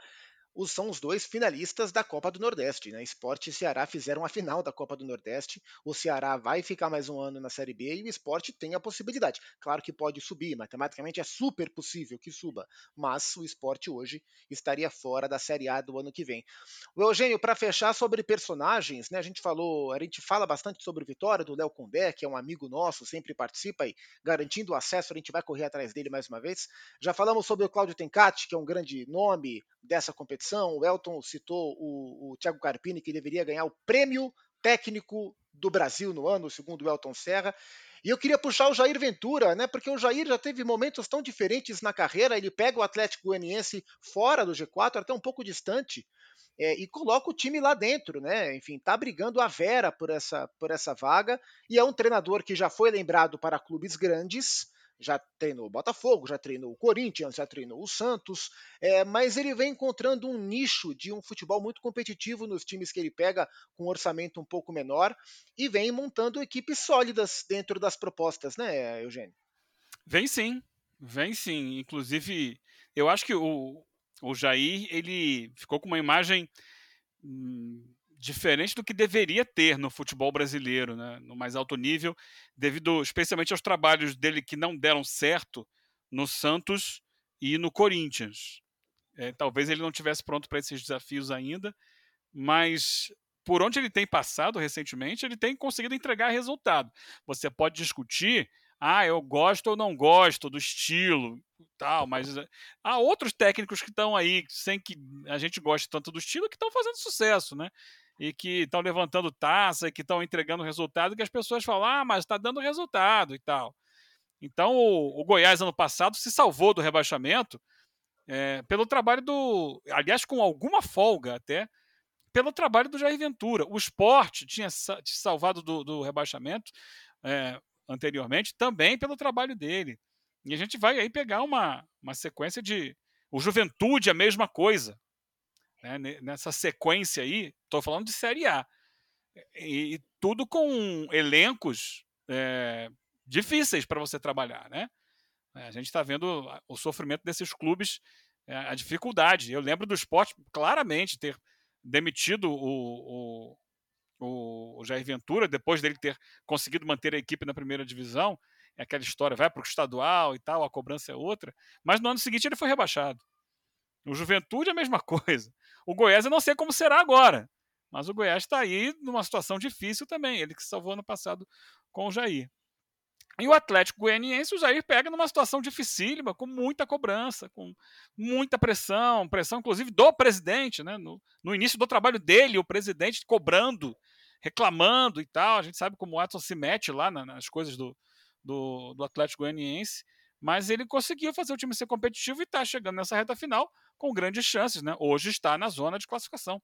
os, são os dois finalistas da Copa do Nordeste. Né? Esporte e Ceará fizeram a final da Copa do Nordeste. O Ceará vai ficar mais um ano na Série B e o esporte tem a possibilidade. Claro que pode subir, matematicamente é super possível que suba, mas o esporte hoje estaria fora da Série A do ano que vem. O Eugênio, para fechar sobre personagens, né? a gente falou, a gente fala bastante sobre o Vitória, do Léo Condé, que é um amigo nosso, sempre participa e garantindo o acesso, a gente vai correr atrás dele mais uma vez. Já falamos sobre o Cláudio Tencati, que é um grande nome dessa competição competição. O Elton citou o, o Thiago Carpini, que deveria ganhar o prêmio técnico do Brasil no ano, segundo o Elton Serra. E eu queria puxar o Jair Ventura, né? Porque o Jair já teve momentos tão diferentes na carreira. Ele pega o Atlético Goianiense fora do G4, até um pouco distante, é, e coloca o time lá dentro, né? Enfim, tá brigando a vera por essa, por essa vaga. E é um treinador que já foi lembrado para clubes grandes já treinou o Botafogo, já treinou o Corinthians, já treinou o Santos, é, mas ele vem encontrando um nicho de um futebol muito competitivo nos times que ele pega com um orçamento um pouco menor e vem montando equipes sólidas dentro das propostas, né, Eugênio? Vem sim, vem sim. Inclusive, eu acho que o, o Jair ele ficou com uma imagem hum, diferente do que deveria ter no futebol brasileiro, né, no mais alto nível, devido especialmente aos trabalhos dele que não deram certo no Santos e no Corinthians. É, talvez ele não tivesse pronto para esses desafios ainda, mas por onde ele tem passado recentemente, ele tem conseguido entregar resultado. Você pode discutir, ah, eu gosto ou não gosto do estilo, tal, mas eh, há outros técnicos que estão aí sem que a gente goste tanto do estilo que estão fazendo sucesso, né? E que estão levantando taça, e que estão entregando resultado, que as pessoas falam, ah, mas está dando resultado e tal. Então o, o Goiás ano passado se salvou do rebaixamento é, pelo trabalho do. Aliás, com alguma folga até, pelo trabalho do Jair Ventura. O esporte tinha se salvado do, do rebaixamento é, anteriormente também pelo trabalho dele. E a gente vai aí pegar uma, uma sequência de. O Juventude, a mesma coisa. Né? Nessa sequência aí, estou falando de Série A. E, e tudo com elencos é, difíceis para você trabalhar, né? É, a gente está vendo o sofrimento desses clubes, é, a dificuldade. Eu lembro do esporte claramente ter demitido o, o, o, Jair Ventura, depois dele ter conseguido manter a equipe na primeira divisão. É aquela história, vai para o estadual e tal, a cobrança é outra. Mas no ano seguinte ele foi rebaixado. O Juventude é a mesma coisa. O Goiás eu não sei como será agora. Mas o Goiás está aí numa situação difícil também. Ele que salvou ano passado com o Jair. E o Atlético Goianiense, o Jair pega numa situação dificílima, com muita cobrança, com muita pressão, pressão inclusive do presidente, né? No, no início do trabalho dele, o presidente cobrando, reclamando e tal. A gente sabe como o Watson se mete lá na, nas coisas do, do, do, Atlético Goianiense, mas ele conseguiu fazer o time ser competitivo e está chegando nessa reta final com grandes chances, né? Hoje está na zona de classificação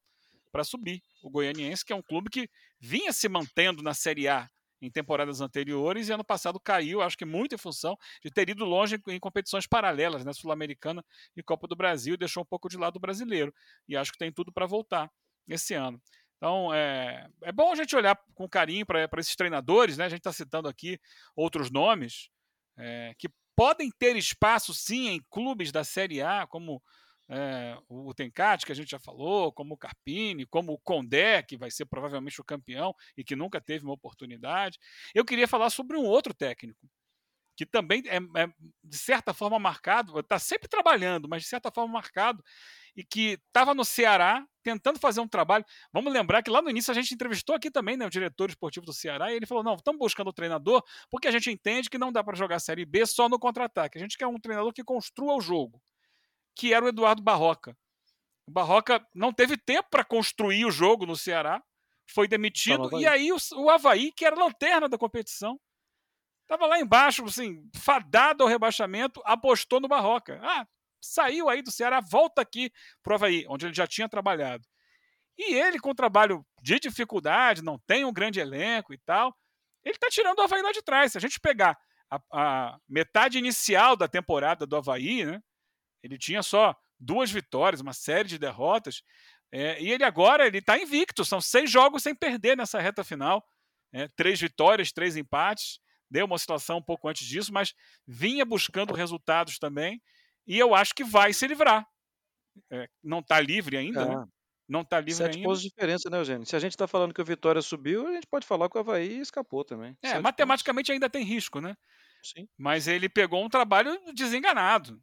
para subir. O Goianiense, que é um clube que vinha se mantendo na Série A em temporadas anteriores e ano passado caiu, acho que muito em função de ter ido longe em, competições paralelas, né, Sul-Americana e Copa do Brasil, deixou um pouco de lado o brasileiro. E acho que tem tudo para voltar esse ano. Então, é, é bom a gente olhar com carinho para esses treinadores, né? A gente está citando aqui outros nomes é, que podem ter espaço, sim, em clubes da Série A, como é, o Tencati, que a gente já falou, como o Carpini, como o Condé, que vai ser provavelmente o campeão e que nunca teve uma oportunidade. Eu queria falar sobre um outro técnico, que também é, é de certa forma marcado, está sempre trabalhando, mas de certa forma marcado, e que estava no Ceará tentando fazer um trabalho. Vamos lembrar que lá no início a gente entrevistou aqui também né, o diretor esportivo do Ceará e ele falou: não, estamos buscando o treinador porque a gente entende que não dá para jogar a Série B só no contra-ataque. A gente quer um treinador que construa o jogo que era o Eduardo Barroca. O Barroca não teve tempo para construir o jogo no Ceará, foi demitido, e aí o, o Havaí, que era a lanterna da competição, estava lá embaixo, assim, fadado ao rebaixamento, apostou no Barroca. Ah, saiu aí do Ceará, volta aqui para o Havaí, onde ele já tinha trabalhado. E ele, com trabalho de dificuldade, não tem um grande elenco e tal, ele está tirando o Havaí lá de trás. Se a gente pegar a, a metade inicial da temporada do Havaí, né, ele tinha só duas vitórias, uma série de derrotas. É, e ele agora ele está invicto. São seis jogos sem perder nessa reta final. É, três vitórias, três empates. Deu uma oscilação um pouco antes disso, mas vinha buscando resultados também. E eu acho que vai se livrar. É, não está livre ainda, né? Não está livre Sete ainda. pontos de diferença, né, Eugênio? Se a gente está falando que o Vitória subiu, a gente pode falar que o Havaí escapou também. É, Sete matematicamente pontos. ainda tem risco, né? Sim. Mas ele pegou um trabalho desenganado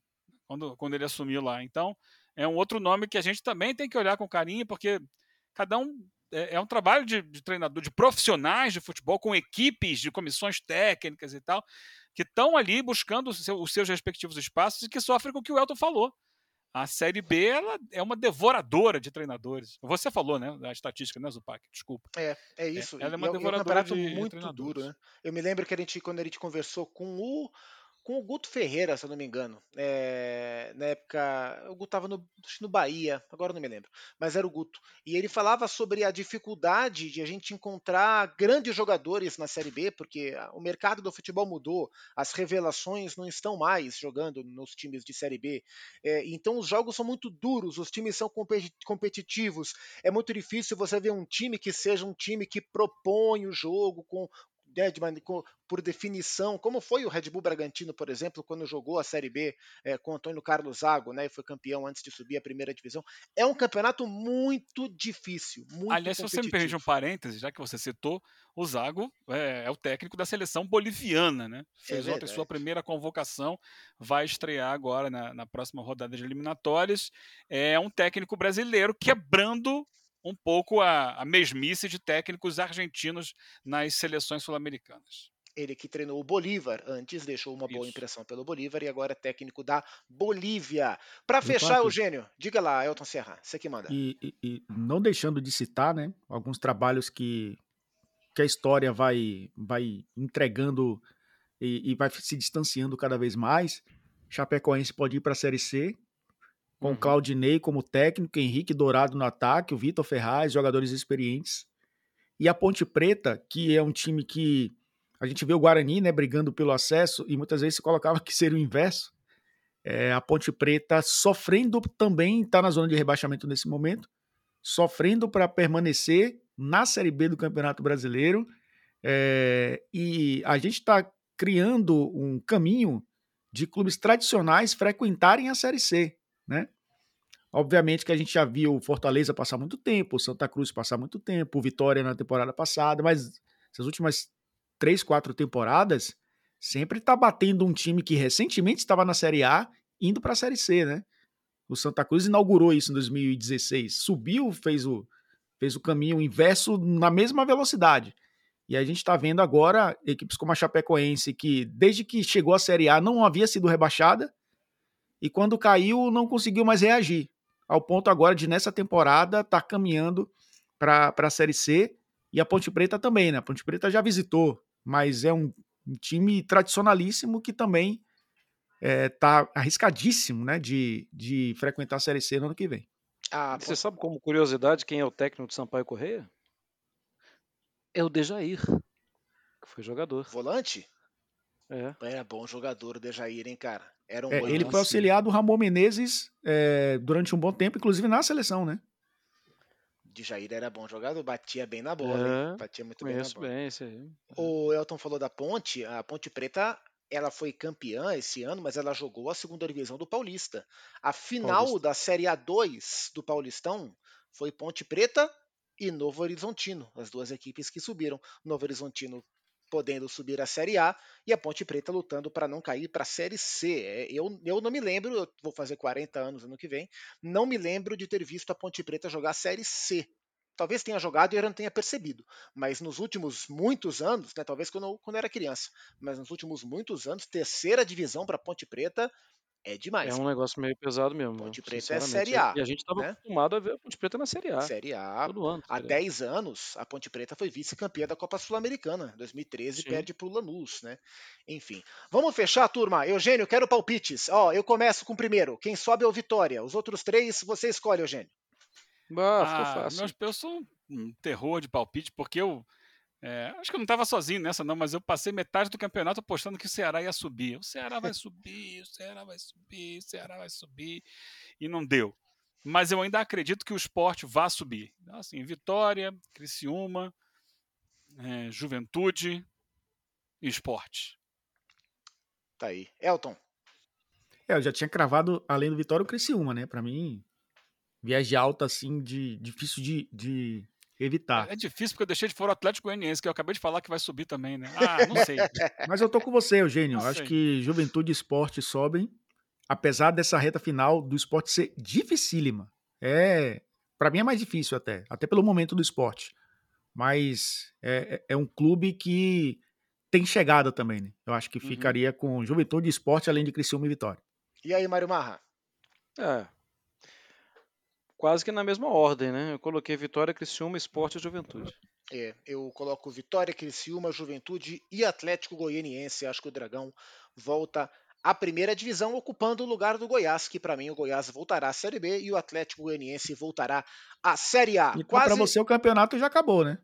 quando, quando ele assumiu lá. Então, é um outro nome que a gente também tem que olhar com carinho, porque cada um é, é um trabalho de, de, treinador, de profissionais de futebol, com equipes de comissões técnicas e tal, que estão ali buscando seu, os seus respectivos espaços e que sofrem com o que o Elton falou. A Série B ela é uma devoradora de treinadores. Você falou, né? Da estatística, né, Zupac? Desculpa. É, é, é isso. É, ela é uma e devoradora é um de, muito duro, né? Eu me lembro que a gente, quando a gente conversou com o com o Guto Ferreira, se eu não me engano. É, na época, o Guto estava no, no Bahia, agora não me lembro, mas era o Guto. E ele falava sobre a dificuldade de a gente encontrar grandes jogadores na Série B, porque o mercado do futebol mudou, as revelações não estão mais jogando nos times de Série B. É, então os jogos são muito duros, os times são competitivos. É muito difícil você ver um time que seja um time que propõe o jogo com, né, de, por definição, como foi o Red Bull Bragantino, por exemplo, quando jogou a Série B é, com Antônio Carlos Zago, né, e foi campeão antes de subir a primeira divisão. É um campeonato muito difícil, muito Aliás, se você me permite um parêntese, já que você citou, o Zago é, é o técnico da seleção boliviana, né? É Fez é ontem sua primeira convocação, vai estrear agora na, na próxima rodada de eliminatórias. É um técnico brasileiro quebrando um pouco a, a mesmice de técnicos argentinos nas seleções sul-americanas. Ele que treinou o Bolívar antes, deixou uma boa Isso. impressão pelo Bolívar e agora é técnico da Bolívia. Para fechar, Eugênio, diga lá, Elton Serra, você que manda. E, e, e, não deixando de citar, né, alguns trabalhos que, que a história vai, vai entregando e, e vai se distanciando cada vez mais. Chapecoense pode ir para a Série C, com uhum. Claudinei como técnico, Henrique Dourado no ataque, o Vitor Ferraz, jogadores experientes. E a Ponte Preta, que é um time que a gente vê o Guarani né, brigando pelo acesso e muitas vezes se colocava que seria o inverso. É, a Ponte Preta sofrendo também, está na zona de rebaixamento nesse momento, sofrendo para permanecer na Série B do Campeonato Brasileiro. É, e a gente está criando um caminho de clubes tradicionais frequentarem a Série C né? Obviamente que a gente já viu o Fortaleza passar muito tempo, o Santa Cruz passar muito tempo, o Vitória na temporada passada, mas essas últimas três, quatro temporadas sempre está batendo um time que recentemente estava na Série A indo para a Série C, né? O Santa Cruz inaugurou isso em 2016, subiu, fez o, fez o caminho inverso na mesma velocidade. E a gente está vendo agora equipes como a Chapecoense, que desde que chegou à Série A não havia sido rebaixada, e quando caiu não conseguiu mais reagir. Ao ponto agora de nessa temporada estar tá caminhando para a Série C e a Ponte Preta também, né? A Ponte Preta já visitou, mas é um, um time tradicionalíssimo que também está é, arriscadíssimo, né, de, de frequentar a Série C no ano que vem. Ah, Você sabe como curiosidade quem é o técnico de Sampaio Correia? É o Dejair, que foi jogador. Volante? É. Era bom jogador o Dejair, hein, cara? Era um é, ele foi auxiliar do Ramon Menezes é, durante um bom tempo, inclusive na seleção, né? Dejair era bom jogador, batia bem na bola, é, batia muito bem na bola. Bem, isso aí. O Elton falou da Ponte, a Ponte Preta ela foi campeã esse ano, mas ela jogou a segunda divisão do Paulista. A final Paulista. da Série A2 do Paulistão foi Ponte Preta e Novo Horizontino, as duas equipes que subiram. Novo Horizontino podendo subir à Série A e a Ponte Preta lutando para não cair para a Série C. É, eu, eu não me lembro, eu vou fazer 40 anos ano que vem, não me lembro de ter visto a Ponte Preta jogar a Série C. Talvez tenha jogado e eu não tenha percebido, mas nos últimos muitos anos, né, talvez quando, quando eu era criança, mas nos últimos muitos anos, terceira divisão para Ponte Preta é demais. É um negócio meio pesado mesmo. Ponte Preta é Série A. E a gente estava né? acostumado a ver a Ponte Preta na Série A. Série A. Todo ano. Há 10 anos, a Ponte Preta foi vice-campeã da Copa Sul-Americana. 2013 Sim. perde para o Lanús, né? Enfim. Vamos fechar, turma. Eugênio, quero palpites. Ó, eu começo com o primeiro. Quem sobe é o Vitória. Os outros três, você escolhe, Eugênio. Bah, ah, fácil. Meus, eu sou um terror de palpite, porque eu é, acho que eu não estava sozinho nessa, não, mas eu passei metade do campeonato apostando que o Ceará ia subir. O Ceará vai subir, o Ceará vai subir, o Ceará vai subir. E não deu. Mas eu ainda acredito que o esporte vá subir. Então, assim, Vitória, Criciúma, é, Juventude e esporte. Tá aí. Elton. É, eu já tinha cravado, além do Vitória, o Criciúma, né? Para mim, viagem alta, assim, de difícil de, de evitar. É, é, difícil porque eu deixei de fora o Atlético Goianiense, que eu acabei de falar que vai subir também, né? Ah, não sei. Mas eu tô com você, Eugênio. Não Acho sei. que Juventude e Esporte sobem, apesar dessa reta final do esporte ser dificílima. É, para mim é mais difícil até, até pelo momento do esporte. Mas é, é, é um clube que tem chegada também, né? Eu acho que uhum. ficaria com Juventude e Esporte, além de Criciúma e Vitória. E aí, Mário Marra? É, quase que na mesma ordem, né? Eu coloquei Vitória, Criciúma, Esporte e Juventude. É, eu coloco Vitória, Criciúma, Juventude e Atlético Goianiense. Acho que o Dragão volta à primeira divisão, ocupando o lugar do Goiás, que para mim o Goiás voltará à Série B e o Atlético Goianiense voltará à Série A. E Quase... para você o campeonato já acabou, né?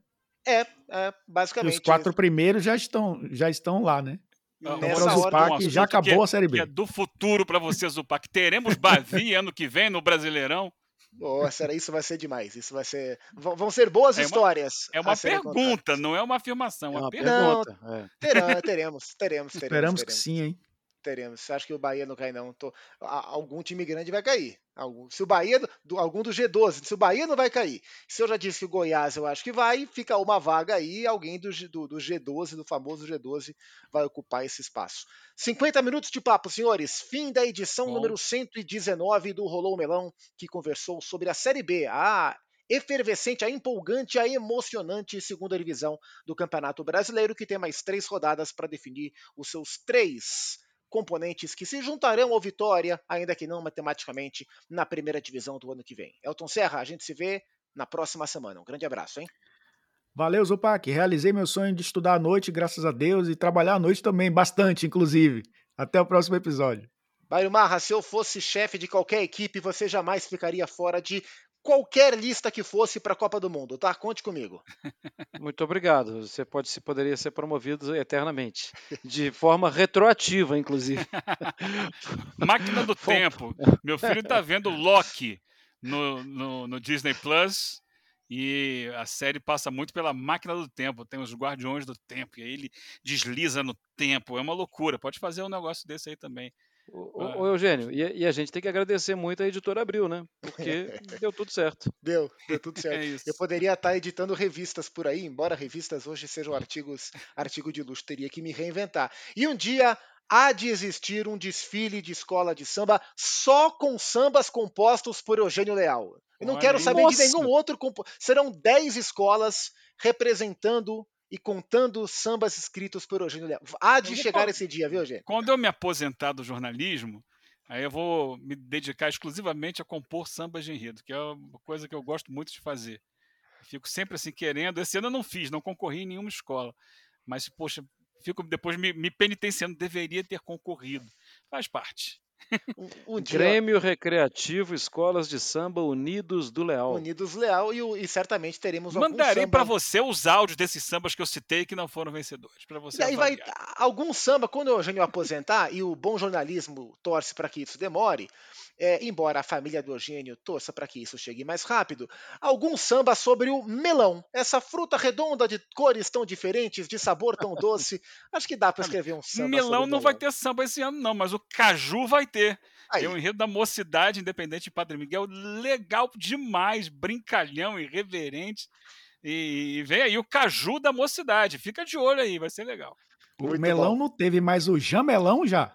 É, é basicamente. E os quatro primeiros já estão, já estão lá, né? Então, Nessa o Zupac já acabou é, a Série B. é do futuro para você, Zupac. Teremos Bavi ano que vem no Brasileirão? Nossa, isso vai ser demais. Isso vai ser. Vão ser boas É uma- histórias. É uma pergunta, contadas. não é uma afirmação. É uma uma pergunta. pergunta. é. Terão- teremos, teremos, teremos. Esperamos que teremos. sim, hein? Teremos. Acho que o Bahia não cai, não. Tô- Algum time grande vai cair. Algum- Se o Bahia, do- algum do G12, se o Bahia não vai cair. Se eu já disse que o Goiás eu acho que vai, fica uma vaga aí, alguém do, do, do G12, do famoso G12, vai ocupar esse espaço. 50 minutos de papo, senhores. Fim da edição Bom. número 119 do Rolou Melão, que conversou sobre a Série B, a efervescente, a empolgante, a emocionante segunda divisão do Campeonato Brasileiro, que tem mais três rodadas para definir os seus três componentes que se juntarão ao Vitória, ainda que não matematicamente, na primeira divisão do ano que vem. Elton Serra, a gente se vê na próxima semana. Um grande abraço, hein? Valeu, Zupac. Realizei meu sonho de estudar à noite, graças a Deus, e trabalhar à noite também, bastante, inclusive. Até o próximo episódio. Mário Marra, se eu fosse chefe de qualquer equipe, você jamais ficaria fora de qualquer lista que fosse para a Copa do Mundo, tá? Conte comigo. Muito obrigado. Você pode, se poderia ser promovido eternamente, de forma retroativa, inclusive. Máquina do. Tempo. Meu filho tá vendo Loki no, no, no Disney Plus. E a série passa muito pela máquina do tempo. Tem os guardiões do tempo. E aí ele desliza no tempo. É uma loucura. Pode fazer um negócio desse aí também. Ô, ô, ô, Eugênio, e, a- e a gente tem que agradecer muito a editora Abril, né? Porque deu tudo certo. Deu, deu tudo certo. É. Eu poderia estar editando revistas por aí, embora revistas hoje sejam artigos, artigo de luxo, teria que me reinventar. E um dia há de existir um desfile de escola de samba só com sambas compostos por Eugênio Leal. Eu não Olha quero aí. saber Nossa! de nenhum outro. compo- Serão 10 escolas representando e contando sambas escritos por Eugênio Leal. Há de vou chegar esse dia, viu, Eugênio? Quando eu me aposentar do jornalismo, aí eu vou me dedicar exclusivamente a compor sambas de enredo, que é uma coisa que eu gosto muito de fazer. Fico sempre assim querendo. Esse ano eu não fiz, não concorri em nenhuma escola. Mas, poxa, fico depois me, me penitenciando, deveria ter concorrido. Faz parte. Um, um dia Grêmio Recreativo Escolas de Samba Unidos do Leal. Unidos Leal e, e certamente teremos Mandarei samba... para você os áudios desses sambas que eu citei que não foram vencedores. Para você E aí vai algum samba, quando o Eugênio aposentar, e o bom jornalismo torce para que isso demore, é, embora a família do Eugênio torça para que isso chegue mais rápido, algum samba sobre o melão, essa fruta redonda de cores tão diferentes, de sabor tão doce. Acho que dá para escrever um samba Melão não vai melão. ter samba esse ano, não, mas o Caju vai ter. Aí, É o enredo da mocidade independente de Padre Miguel. Legal demais, brincalhão, irreverente. E, e vem aí o Caju da mocidade. Fica de olho aí, vai ser legal. O Muito melão bom. não teve, mas o jamelão já.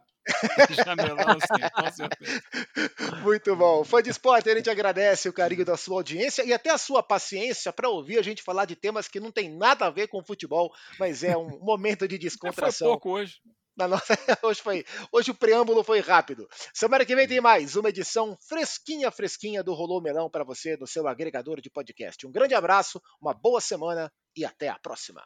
Jamelão, sim, com certeza. Muito bom. Fã de esporte, a gente agradece o carinho da sua audiência e até a sua paciência para ouvir a gente falar de temas que não tem nada a ver com futebol, mas é um momento de Foi descontração. pouco hoje. Na nossa... hoje, foi... hoje o preâmbulo foi rápido. Semana que vem tem mais uma edição fresquinha, fresquinha do Rolou Melão para você no seu agregador de podcast. Um grande abraço, uma boa semana e até a próxima.